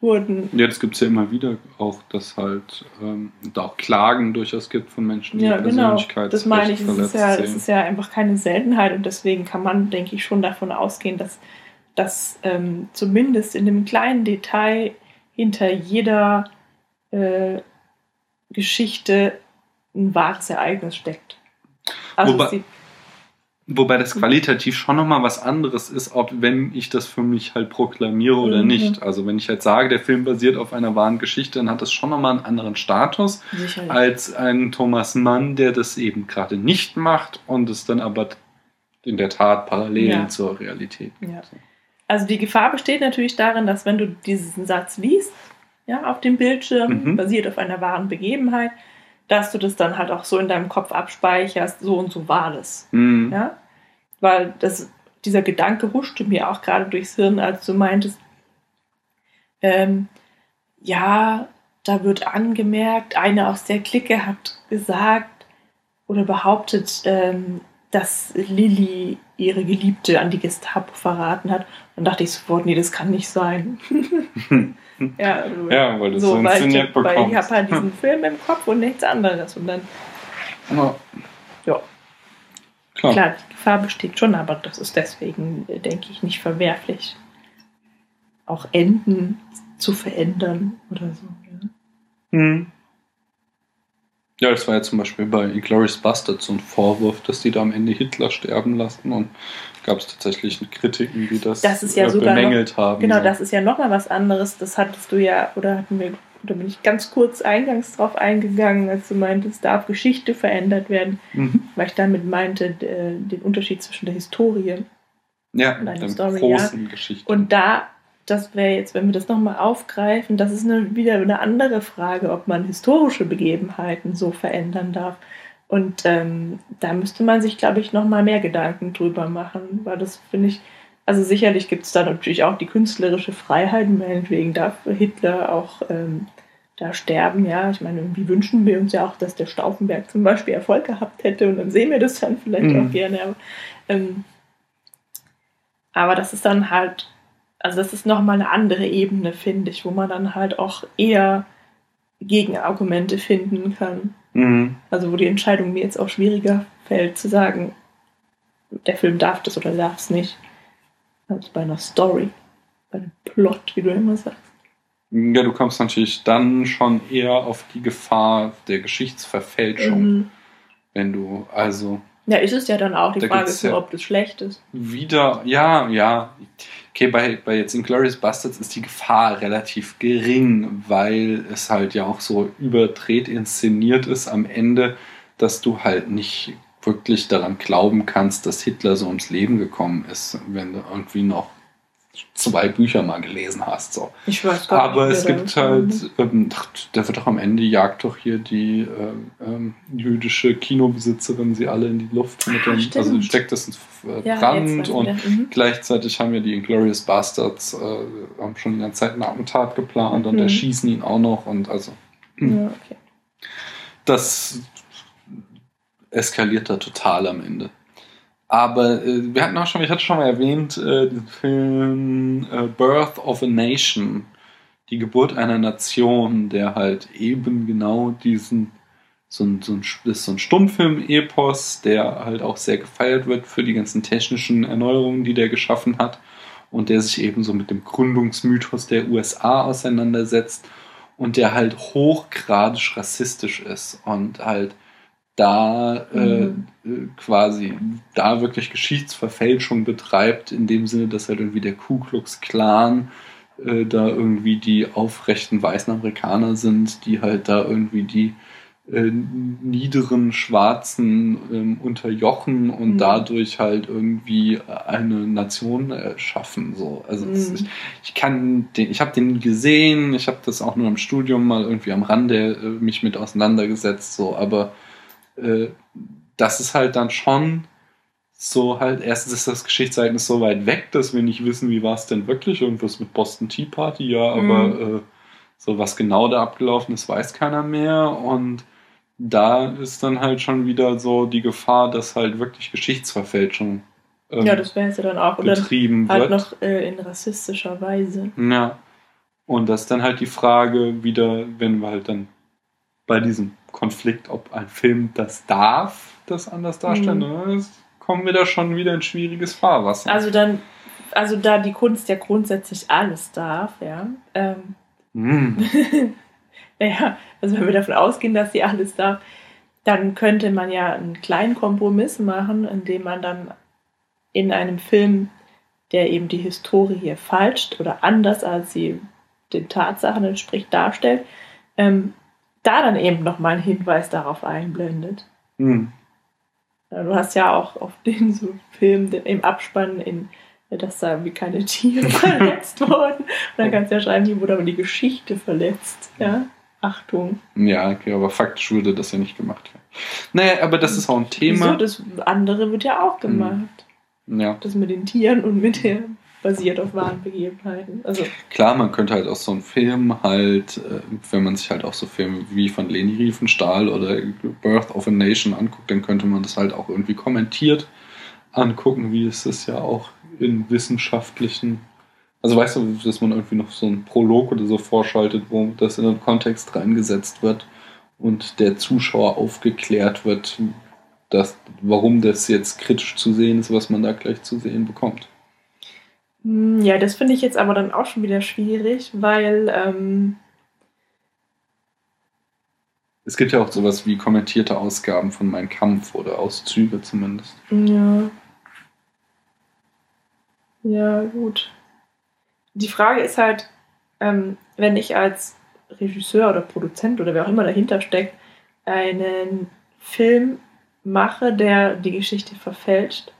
wurden. Ja, das gibt es ja immer wieder auch, dass halt ähm, da auch Klagen durchaus gibt von Menschen, die Ja, genau. Das meine ich. Es ist, ja, es ist ja einfach keine Seltenheit und deswegen kann man, denke ich, schon davon ausgehen, dass, dass ähm, zumindest in dem kleinen Detail hinter jeder äh, Geschichte ein wahres Ereignis steckt. Also Wobei- Wobei das qualitativ schon nochmal was anderes ist, ob wenn ich das für mich halt proklamiere oder Mhm. nicht. Also wenn ich halt sage, der Film basiert auf einer wahren Geschichte, dann hat das schon nochmal einen anderen Status sicherlich. als ein Thomas Mann, der das eben gerade nicht macht und es dann aber in der Tat parallel Ja. zur Realität gibt. Ja. Also die Gefahr besteht natürlich darin, dass wenn du diesen Satz liest, ja, auf dem Bildschirm, Mhm. basiert auf einer wahren Begebenheit, dass du das dann halt auch so in deinem Kopf abspeicherst, so und so war das. Mhm. Ja? Weil das, dieser Gedanke huschte mir auch gerade durchs Hirn, als du meintest, ähm, ja, da wird angemerkt, eine aus der Clique hat gesagt oder behauptet, ähm, dass Lilly ihre Geliebte an die Gestapo verraten hat. Dann dachte ich sofort, nee, das kann nicht sein. ja, also, Ja, weil du so, so weil ich, inszeniert weil ich bekommst. habe halt diesen Film im Kopf und nichts anderes. Und dann, Ja. ja, Klar. Klar, die Gefahr besteht schon, aber das ist deswegen, äh, denke ich, nicht verwerflich. Auch Enden zu verändern oder so. Ja. Mhm. Ja, das war ja zum Beispiel bei Inglourious Bastards so ein Vorwurf, dass die da am Ende Hitler sterben lassen und gab es tatsächlich Kritiken, die das, Das ist ja äh, bemängelt haben. Genau, so. das ist ja nochmal was anderes. Das hattest du ja, oder hatten wir, da bin ich ganz kurz eingangs drauf eingegangen, als du meintest, darf Geschichte verändert werden, Mhm. weil ich damit meinte, äh, den Unterschied zwischen der Historie Ja, Und eine der Story, großen Geschichte. Und da, das wäre jetzt, wenn wir das nochmal aufgreifen, das ist eine, wieder eine andere Frage, ob man historische Begebenheiten so verändern darf. Und ähm, da müsste man sich, glaube ich, nochmal mehr Gedanken drüber machen, weil das finde ich, also sicherlich gibt es da natürlich auch die künstlerische Freiheit, meinetwegen darf Hitler auch ähm, da sterben, ja. Ich meine, irgendwie wünschen wir uns ja auch, dass der Stauffenberg zum Beispiel Erfolg gehabt hätte und dann sehen wir das dann vielleicht Mhm. auch gerne. Aber, ähm, aber das ist dann halt, also das ist nochmal eine andere Ebene, finde ich, wo man dann halt auch eher Gegenargumente finden kann. Mhm. Also wo die Entscheidung mir jetzt auch schwieriger fällt, zu sagen, der Film darf das oder darf es nicht. Als bei einer Story, bei einem Plot, wie du immer sagst. Ja, du kommst natürlich dann schon eher auf die Gefahr der Geschichtsverfälschung, Mhm. wenn du also Ja, ist es ja dann auch. Die Da Frage ja- ob das schlecht ist. wieder, ja, ja. Okay, bei, bei jetzt Inglourious Bastards ist die Gefahr relativ gering, weil es halt ja auch so überdreht inszeniert ist am Ende, dass du halt nicht wirklich daran glauben kannst, dass Hitler so ums Leben gekommen ist, wenn du irgendwie noch zwei Bücher mal gelesen hast. So. Ich weiß gar Aber nicht, es gibt halt, ähm, da wird doch am Ende jagt doch hier die ähm, ähm, jüdische Kinobesitzerin sie alle in die Luft mit Ah, dem, stimmt. also steckt das ins äh, Ja, Brand und. Mhm. gleichzeitig haben ja die Inglourious Bastards äh, haben schon die ganze Zeit ein Attentat geplant und Mhm. erschießen ihn auch noch und also Ja, okay. das eskaliert da total am Ende. Aber äh, wir hatten auch schon, ich hatte schon mal erwähnt, äh, den Film äh, Birth of a Nation, die Geburt einer Nation, der halt eben genau diesen, so ein, so ein, ist so ein Stummfilm-Epos, der halt auch sehr gefeiert wird für die ganzen technischen Erneuerungen, die der geschaffen hat und der sich eben so mit dem Gründungsmythos der USA auseinandersetzt und der halt hochgradig rassistisch ist und halt da Mhm. äh, äh, quasi da wirklich Geschichtsverfälschung betreibt, in dem Sinne, dass halt irgendwie der Ku Klux Klan äh, da irgendwie die aufrechten weißen Amerikaner sind, die halt da irgendwie die äh, niederen Schwarzen ähm, unterjochen und Mhm. dadurch halt irgendwie eine Nation erschaffen. So. Also das, Mhm. ich, ich kann den, ich habe den gesehen, ich habe das auch nur im Studium mal irgendwie am Rande äh, mich mit auseinandergesetzt, so, aber äh, das ist halt dann schon so halt, erstens ist das Geschichtsereignis so weit weg, dass wir nicht wissen, wie war es denn wirklich, irgendwas mit Boston Tea Party, ja, aber Mhm. äh, so was genau da abgelaufen ist, weiß keiner mehr und da ist dann halt schon wieder so die Gefahr, dass halt wirklich Geschichtsverfälschung ähm, Ja, das wäre es ja dann auch. Betrieben halt wird. noch äh, in rassistischer Weise. Ja. Und das ist dann halt die Frage wieder, wenn wir halt dann bei diesem Konflikt, ob ein Film das darf, das anders darstellen, Mhm. ne, das kommen wir da schon wieder in schwieriges Fahrwasser. Also dann, also da die Kunst ja grundsätzlich alles darf, ja. Ähm, Hm. ja, also wenn wir davon ausgehen, dass sie alles darf, dann könnte man ja einen kleinen Kompromiss machen, indem man dann in einem Film, der eben die Historie hier falscht oder anders als sie den Tatsachen entspricht, darstellt, ähm, da dann eben nochmal einen Hinweis darauf einblendet. Hm. Ja, du hast ja auch auf den so Film den, im Abspann, in, dass da irgendwie keine Tiere verletzt wurden. Und dann kannst du ja schreiben, hier wurde aber die Geschichte verletzt. Ja, Achtung. Ja, okay, aber faktisch würde das ja nicht gemacht werden. Naja, aber das ist auch ein Wieso? Thema. Das andere wird ja auch gemacht. Ja, Das mit den Tieren und mit der basiert auf wahren Begebenheiten. Also, klar, man könnte halt aus so einem Film halt, äh, wenn man sich halt auch so Filme wie von Leni Riefenstahl oder Birth of a Nation anguckt, dann könnte man das halt auch irgendwie kommentiert angucken, wie es das ja auch in wissenschaftlichen, also weißt du, dass man irgendwie noch so einen Prolog oder so vorschaltet, wo das in einen Kontext reingesetzt wird und der Zuschauer aufgeklärt wird, dass, warum das jetzt kritisch zu sehen ist, was man da gleich zu sehen bekommt. Hm, ja, das finde ich jetzt aber dann auch schon wieder schwierig, weil, ähm, Es gibt ja auch sowas wie kommentierte Ausgaben von Mein Kampf oder Auszüge zumindest. ja. Ja, gut. Die Frage ist halt, ähm, wenn ich als Regisseur oder Produzent oder wer auch immer dahinter steckt, einen Film mache, der die Geschichte verfälscht.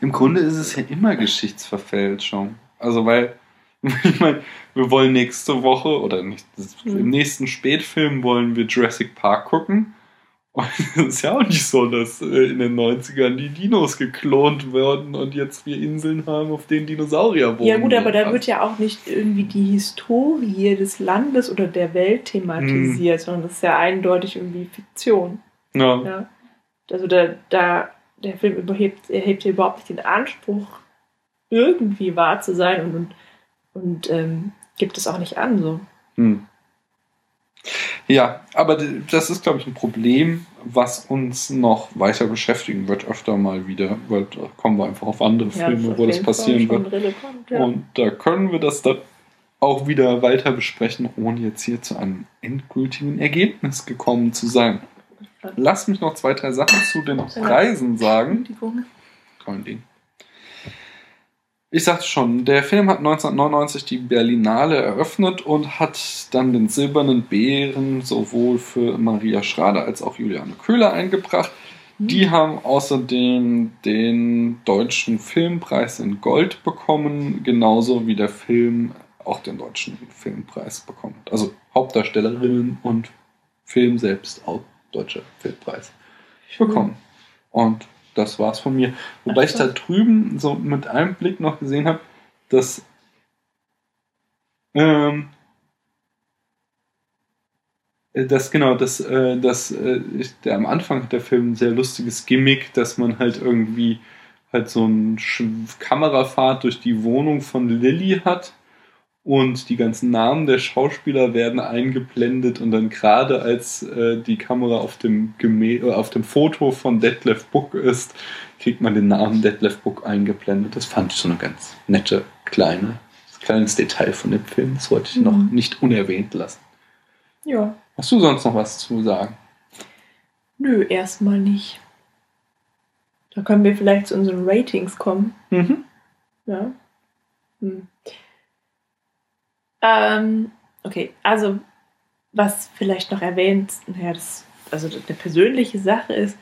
Im Grunde ist es ja immer Geschichtsverfälschung. Also weil, ich meine, wir wollen nächste Woche oder nicht, Hm. im nächsten Spätfilm wollen wir Jurassic Park gucken. Und es ist ja auch nicht so, dass äh, in den 90ern die Dinos geklont werden und jetzt wir Inseln haben, auf denen Dinosaurier wohnen. Ja gut, aber da wird ja auch nicht irgendwie die Historie des Landes oder der Welt thematisiert, sondern das ist ja eindeutig irgendwie Fiktion. Ja. Ja. Also da, da der Film überhebt, erhebt hier überhaupt nicht den Anspruch, irgendwie wahr zu sein und, und, und ähm, gibt es auch nicht an. So. Hm. Ja, aber das ist, glaube ich, ein Problem, was uns noch weiter beschäftigen wird, öfter mal wieder, weil da kommen wir einfach auf andere Ja, Filme, auf wo das passieren wird. relevant, ja. Und da können wir das dann auch wieder weiter besprechen, ohne jetzt hier zu einem endgültigen Ergebnis gekommen zu sein. Lass mich noch zwei, drei Sachen zu den Preisen sagen. Kein Ding. Ich sagte schon, der Film hat 1999 die Berlinale eröffnet und hat dann den Silbernen Bären sowohl für Maria Schrader als auch Juliane Köhler eingebracht. Die haben außerdem den deutschen Filmpreis in Gold bekommen, genauso wie der Film auch den deutschen Filmpreis bekommen. hat. Also Hauptdarstellerinnen und Film selbst auch deutscher Filmpreis bekommen. Und das war's von mir. Wobei Ach ich da drüben so mit einem Blick noch gesehen habe, dass ähm, äh, das genau, das, äh, das, äh, ich, der am Anfang hat der Film ein sehr lustiges Gimmick, dass man halt irgendwie halt so eine Kamerafahrt durch die Wohnung von Lilly hat und die ganzen Namen der Schauspieler werden eingeblendet und dann gerade als äh, die Kamera auf dem, Gemä äh, auf dem Foto von Detlef Book ist, kriegt man den Namen Detlef Book eingeblendet. Das fand ich so eine ganz nette kleine, kleines Detail von dem Film. Das wollte ich noch Mhm. nicht unerwähnt lassen. Ja. Hast du sonst noch was zu sagen? Nö, erstmal nicht. Da können wir vielleicht zu unseren Ratings kommen. Mhm. Ja. Hm. Ähm, okay, also was vielleicht noch erwähnt, naja, das, also eine persönliche Sache ist,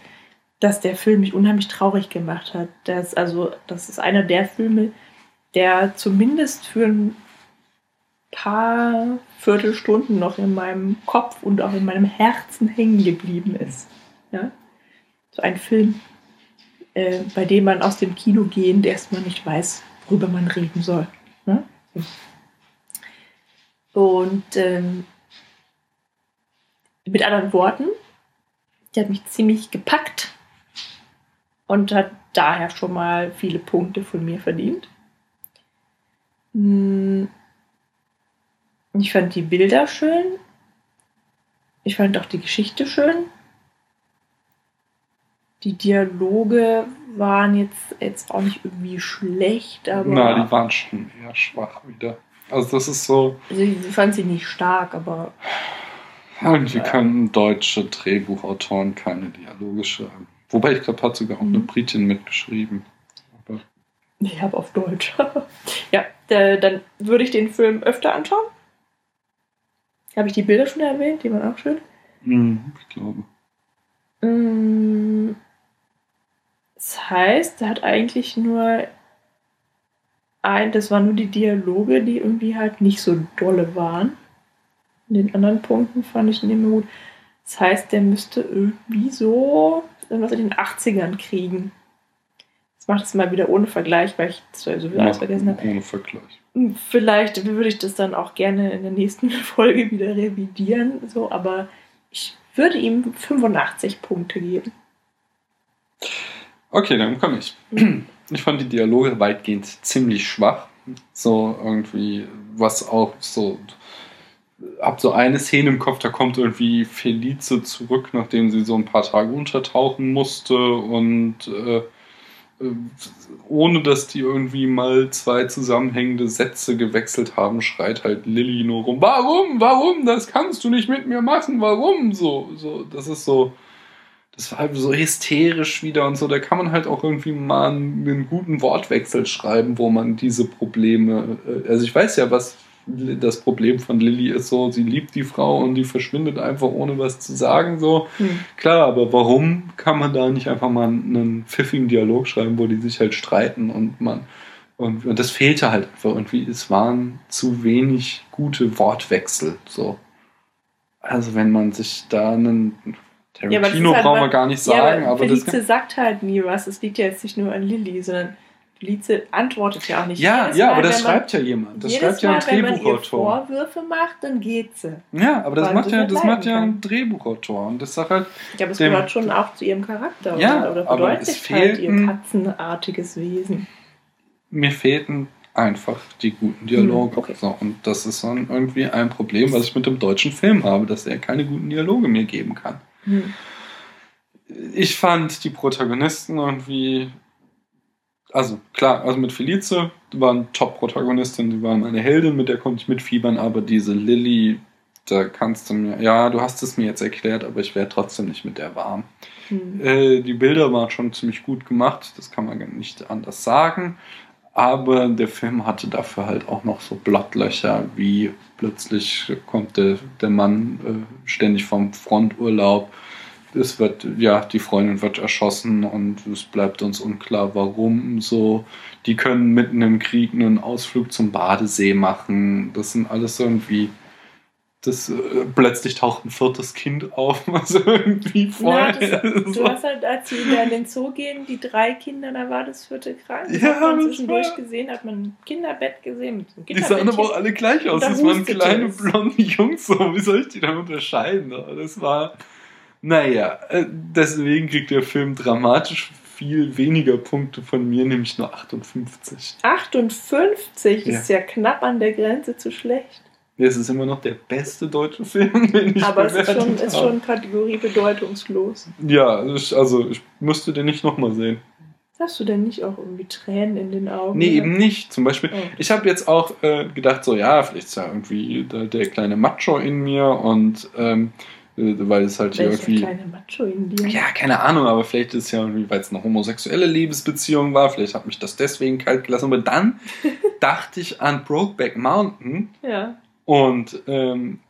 dass der Film mich unheimlich traurig gemacht hat. Das, also, das ist einer der Filme, der zumindest für ein paar Viertelstunden noch in meinem Kopf und auch in meinem Herzen hängen geblieben ist. Ja? So ein Film, äh, bei dem man aus dem Kino gehend erstmal nicht weiß, worüber man reden soll. Ne? Und ähm, mit anderen Worten, der hat mich ziemlich gepackt und hat daher schon mal viele Punkte von mir verdient. Hm, ich fand die Bilder schön. Ich fand auch die Geschichte schön. Die Dialoge waren jetzt, jetzt auch nicht irgendwie schlecht, aber. Na, die waren schon eher schwach wieder. Also das ist so. Also ich fand sie nicht stark, aber. Irgendwie Ja. können deutsche Drehbuchautoren keine Dialoge schreiben. Wobei ich glaube, hat sogar auch eine Mhm. Britin mitgeschrieben. Aber Ich habe auf Deutsch. ja, da, dann würde ich den Film öfter anschauen. Habe ich die Bilder schon erwähnt? Die waren auch schön. Mhm, ich glaube. Mm, Das heißt, er hat eigentlich nur ein, das waren nur die Dialoge, die irgendwie halt nicht so dolle waren. In den anderen Punkten fand ich ihn immer gut. Das heißt, der müsste irgendwie so irgendwas in den 80ern kriegen. Jetzt macht es mal wieder ohne Vergleich, weil ich so viel alles vergessen habe. Ohne Vergleich. Vielleicht würde ich das dann auch gerne in der nächsten Folge wieder revidieren, so, aber ich würde ihm 85 Punkte geben. Okay, dann komme ich. Ich fand die Dialoge weitgehend ziemlich schwach. So irgendwie, was auch so. Hab so eine Szene im Kopf, da kommt irgendwie Felice zurück, nachdem sie so ein paar Tage untertauchen musste und äh, äh, ohne dass die irgendwie mal zwei zusammenhängende Sätze gewechselt haben, schreit halt Lilly nur rum: Warum? Warum? Das kannst du nicht mit mir machen. Warum? So, so, das ist so das war halt so hysterisch wieder und so. Da kann man halt auch irgendwie mal einen, einen guten Wortwechsel schreiben, wo man diese Probleme. äh, Also ich weiß ja, was das Problem von Lilly ist. So, sie liebt die Frau und die verschwindet einfach ohne was zu sagen. So Hm. klar, aber warum kann man da nicht einfach mal einen pfiffigen Dialog schreiben, wo die sich halt streiten und man und, und das fehlte halt einfach irgendwie. Es waren zu wenig gute Wortwechsel. So. Also wenn man sich da einen Tarantino halt brauchen wir gar nicht Ja, sagen, aber aber Felice sagt halt nie was. Es liegt ja jetzt nicht nur an Lilly, sondern Felice antwortet ja auch nicht. ja, Jedes ja, Mal, aber das schreibt ja jemand. Das schreibt ja ein Mal, wenn man ihr Drehbuchautor. Vorwürfe macht, dann geht sie. Ja, aber das macht ja, das macht ja kann. ein Drehbuchautor. Und das sagt halt, Ja, aber es gehört schon auch zu ihrem Charakter. Ja, oder, oder aber es halt ihr katzenartiges Wesen. mir fehlten einfach die guten Dialoge. Hm, okay. So, und das ist dann irgendwie ein Problem, was ich mit dem deutschen Film habe, dass er keine guten Dialoge mir geben kann. Hm. Ich fand die Protagonisten irgendwie. Also klar, also mit Felice, die war eine Top-Protagonistin, die war meine Heldin, mit der konnte ich mitfiebern, aber diese Lilly, da kannst du mir, ja, du hast es mir jetzt erklärt, aber ich wäre trotzdem nicht mit der warm. Hm. Äh, die Bilder waren schon ziemlich gut gemacht, das kann man nicht anders sagen. Aber der Film hatte dafür halt auch noch so Blottlöcher, wie plötzlich kommt der, der Mann äh, ständig vom Fronturlaub. Es wird, ja, die Freundin wird erschossen und es bleibt uns unklar, warum so. Die können mitten im Krieg einen Ausflug zum Badesee machen. Das sind alles irgendwie. Das, äh, plötzlich taucht ein viertes Kind auf, was irgendwie voll. Ja, das, du hast halt, als sie da in den Zoo gehen, die drei Kinder, da war das vierte krank. Das Ja, hat man zwischendurch war- gesehen, hat man ein Kinderbett gesehen mit so einem Die sahen aber auch alle gleich aus. Da Das waren kleine es. blonde Jungs. So. Wie soll ich die dann unterscheiden? Das war. Naja, äh, deswegen kriegt der Film dramatisch viel weniger Punkte von mir, nämlich nur 58. 58 Ja. ist ja knapp an der Grenze zu schlecht. Es ist immer noch der beste deutsche Film, den ich Aber es ist schon, ist schon Kategorie bedeutungslos. Ja, ich, also ich müsste den nicht nochmal sehen. Hast du denn nicht auch irgendwie Tränen in den Augen? Nee, eben nicht. Zum Beispiel, Oh. ich habe jetzt auch äh, gedacht, so ja, vielleicht ist ja irgendwie der, der kleine Macho in mir und ähm, äh, weil es halt hier irgendwie. kleine Macho in dir? Ja, keine Ahnung, aber vielleicht ist es ja irgendwie, weil es eine homosexuelle Liebesbeziehung war, vielleicht hat mich das deswegen kalt gelassen. Aber dann dachte ich an Brokeback Mountain Ja. Und ähm,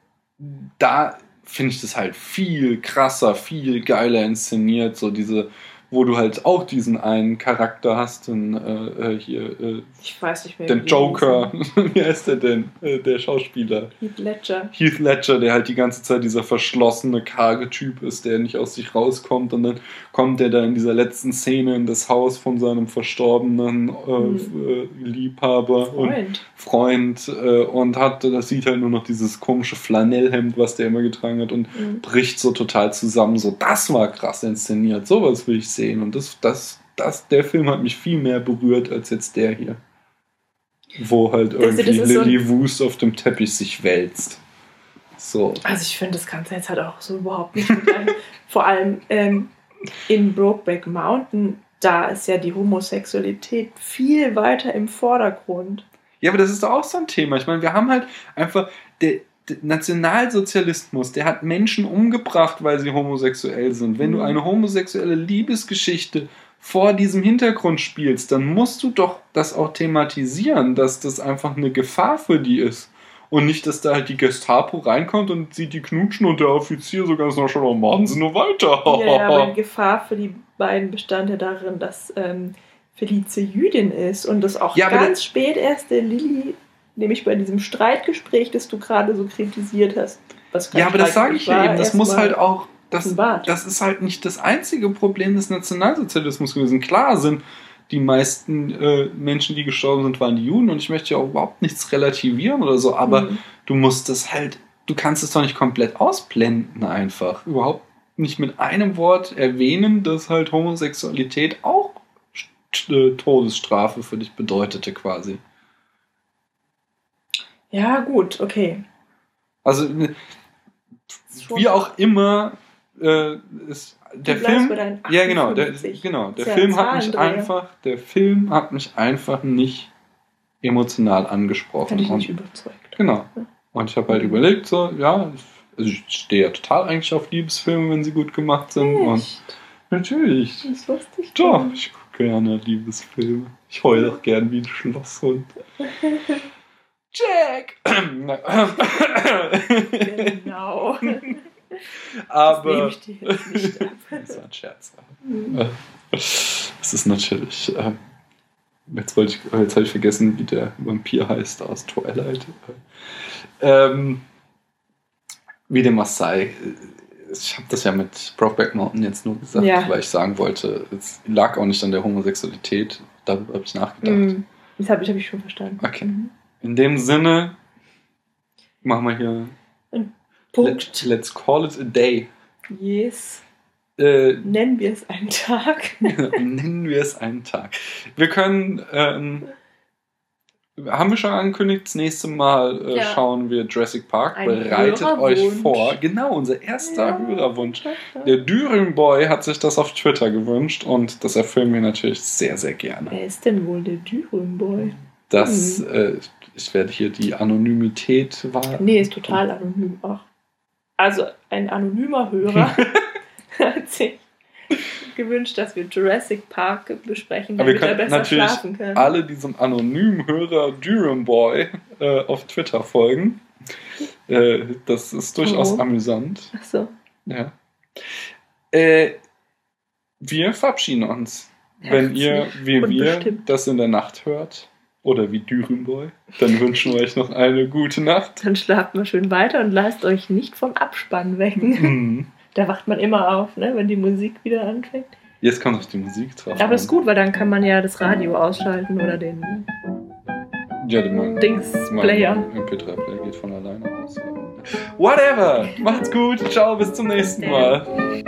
da finde ich das halt viel krasser, viel geiler inszeniert. So diese, wo du halt auch diesen einen Charakter hast, den, äh, äh, hier, äh, Ich weiß nicht mehr. den Joker. Wie heißt der denn? Äh, der Schauspieler. Heath Ledger. Heath Ledger, der halt die ganze Zeit dieser verschlossene, karge Typ ist, der nicht aus sich rauskommt. Und dann kommt er da in dieser letzten Szene in das Haus von seinem verstorbenen äh, Mhm. äh, Liebhaber und Freund. Freund äh, und hat, das sieht halt nur noch dieses komische Flanellhemd, was der immer getragen hat und Mhm. bricht so total zusammen. So, das war krass inszeniert. Sowas will ich sehen. Und das, das, das, der Film hat mich viel mehr berührt als jetzt der hier. Wo halt das irgendwie so ein- Lily Wust auf dem Teppich sich wälzt. So. Also ich finde das Ganze jetzt halt auch so überhaupt nicht vergleichen. Vor allem ähm, in Brokeback Mountain, da ist ja die Homosexualität viel weiter im Vordergrund. Ja, aber das ist doch auch so ein Thema. Ich meine, wir haben halt einfach der, der Nationalsozialismus, der hat Menschen umgebracht, weil sie homosexuell sind. Wenn du Mhm. eine homosexuelle Liebesgeschichte vor diesem Hintergrund spielst, dann musst du doch das auch thematisieren, dass das einfach eine Gefahr für die ist. Und nicht, dass da halt die Gestapo reinkommt und sieht die knutschen und der Offizier so ganz noch schon, oh, machen sie nur weiter. Ja, ja, aber die Gefahr für die beiden bestand ja darin, dass ähm, Felice Jüdin ist und das auch Ja, ganz spät erst der Lilly, nämlich bei diesem Streitgespräch, das du gerade so kritisiert hast. Was Ja, aber das sage ich ja eben. Das muss halt auch. Das, das ist halt nicht das einzige Problem des Nationalsozialismus gewesen. Klar sind die meisten äh, Menschen, die gestorben sind, waren die Juden und ich möchte ja auch überhaupt nichts relativieren oder so, aber Mhm. du musst das halt, du kannst es doch nicht komplett ausblenden einfach. Überhaupt nicht mit einem Wort erwähnen, dass halt Homosexualität auch äh, Todesstrafe für dich bedeutete quasi. Ja, gut, okay. Also wie auch immer äh, ist der Film ja genau der, 58. genau der ja Film hat mich einfach der Film hat mich einfach nicht emotional angesprochen Hat dich nicht und, überzeugt. genau und ich habe halt überlegt so ja ich- also ich stehe ja total eigentlich auf Liebesfilme wenn sie gut gemacht sind und Echt? natürlich Das wusste ich doch nicht. ich gucke gerne Liebesfilme ich heule auch gern wie ein Schlosshund Jack Genau. Das aber nehme ich dir jetzt nicht ab. Das war ein Scherz. Mhm. Es ist natürlich. Äh, jetzt wollte ich, jetzt habe ich vergessen, wie der Vampir heißt aus Twilight. Ähm, wie der Maasai. Ich habe das ja mit Brokeback Mountain jetzt nur gesagt, Ja. weil ich sagen wollte, es lag auch nicht an der Homosexualität. Darüber habe ich nachgedacht. Mhm. Das habe ich, hab ich schon verstanden. Okay. Mhm. In dem Sinne machen wir hier. Punkt. Let, let's call it a day. Yes. Äh, Nennen wir es einen Tag. Nennen wir es einen Tag. Wir können, ähm, haben wir schon angekündigt, das nächste Mal äh, Ja. schauen wir Jurassic Park. Ein Bereitet euch vor. Genau, unser erster Ja. Hörerwunsch. Der Dürüm Boy hat sich das auf Twitter gewünscht und das erfüllen wir natürlich sehr, sehr gerne. Wer ist denn wohl der Dürüm-Boy? Das, Mhm. äh, ich werde hier die Anonymität wahren. Nee, ist total anonym. Ach. Also ein anonymer Hörer hat sich gewünscht, dass wir Jurassic Park besprechen, Aber wir damit er können besser natürlich schlafen kann. alle diesem anonymen Hörer Dürüm Boy äh, auf Twitter folgen. Äh, das ist durchaus Oh. amüsant. Ach so. Ja. Äh, wir verabschieden uns. Wenn ihr, wie wir, das in der Nacht hört, oder wie Dürümboy, dann wünschen wir euch noch eine gute Nacht. Dann schlaft mal schön weiter und lasst euch nicht vom Abspann wecken. Mhm. Da wacht man immer auf, ne, wenn die Musik wieder anfängt. Jetzt kommt noch die Musik drauf. Aber ist gut, weil dann kann man ja das Radio ausschalten oder den Ja, die mein, Dings-Player. mein MP3-Player geht von alleine aus. Whatever! Macht's gut. Ciao, bis zum nächsten Mal.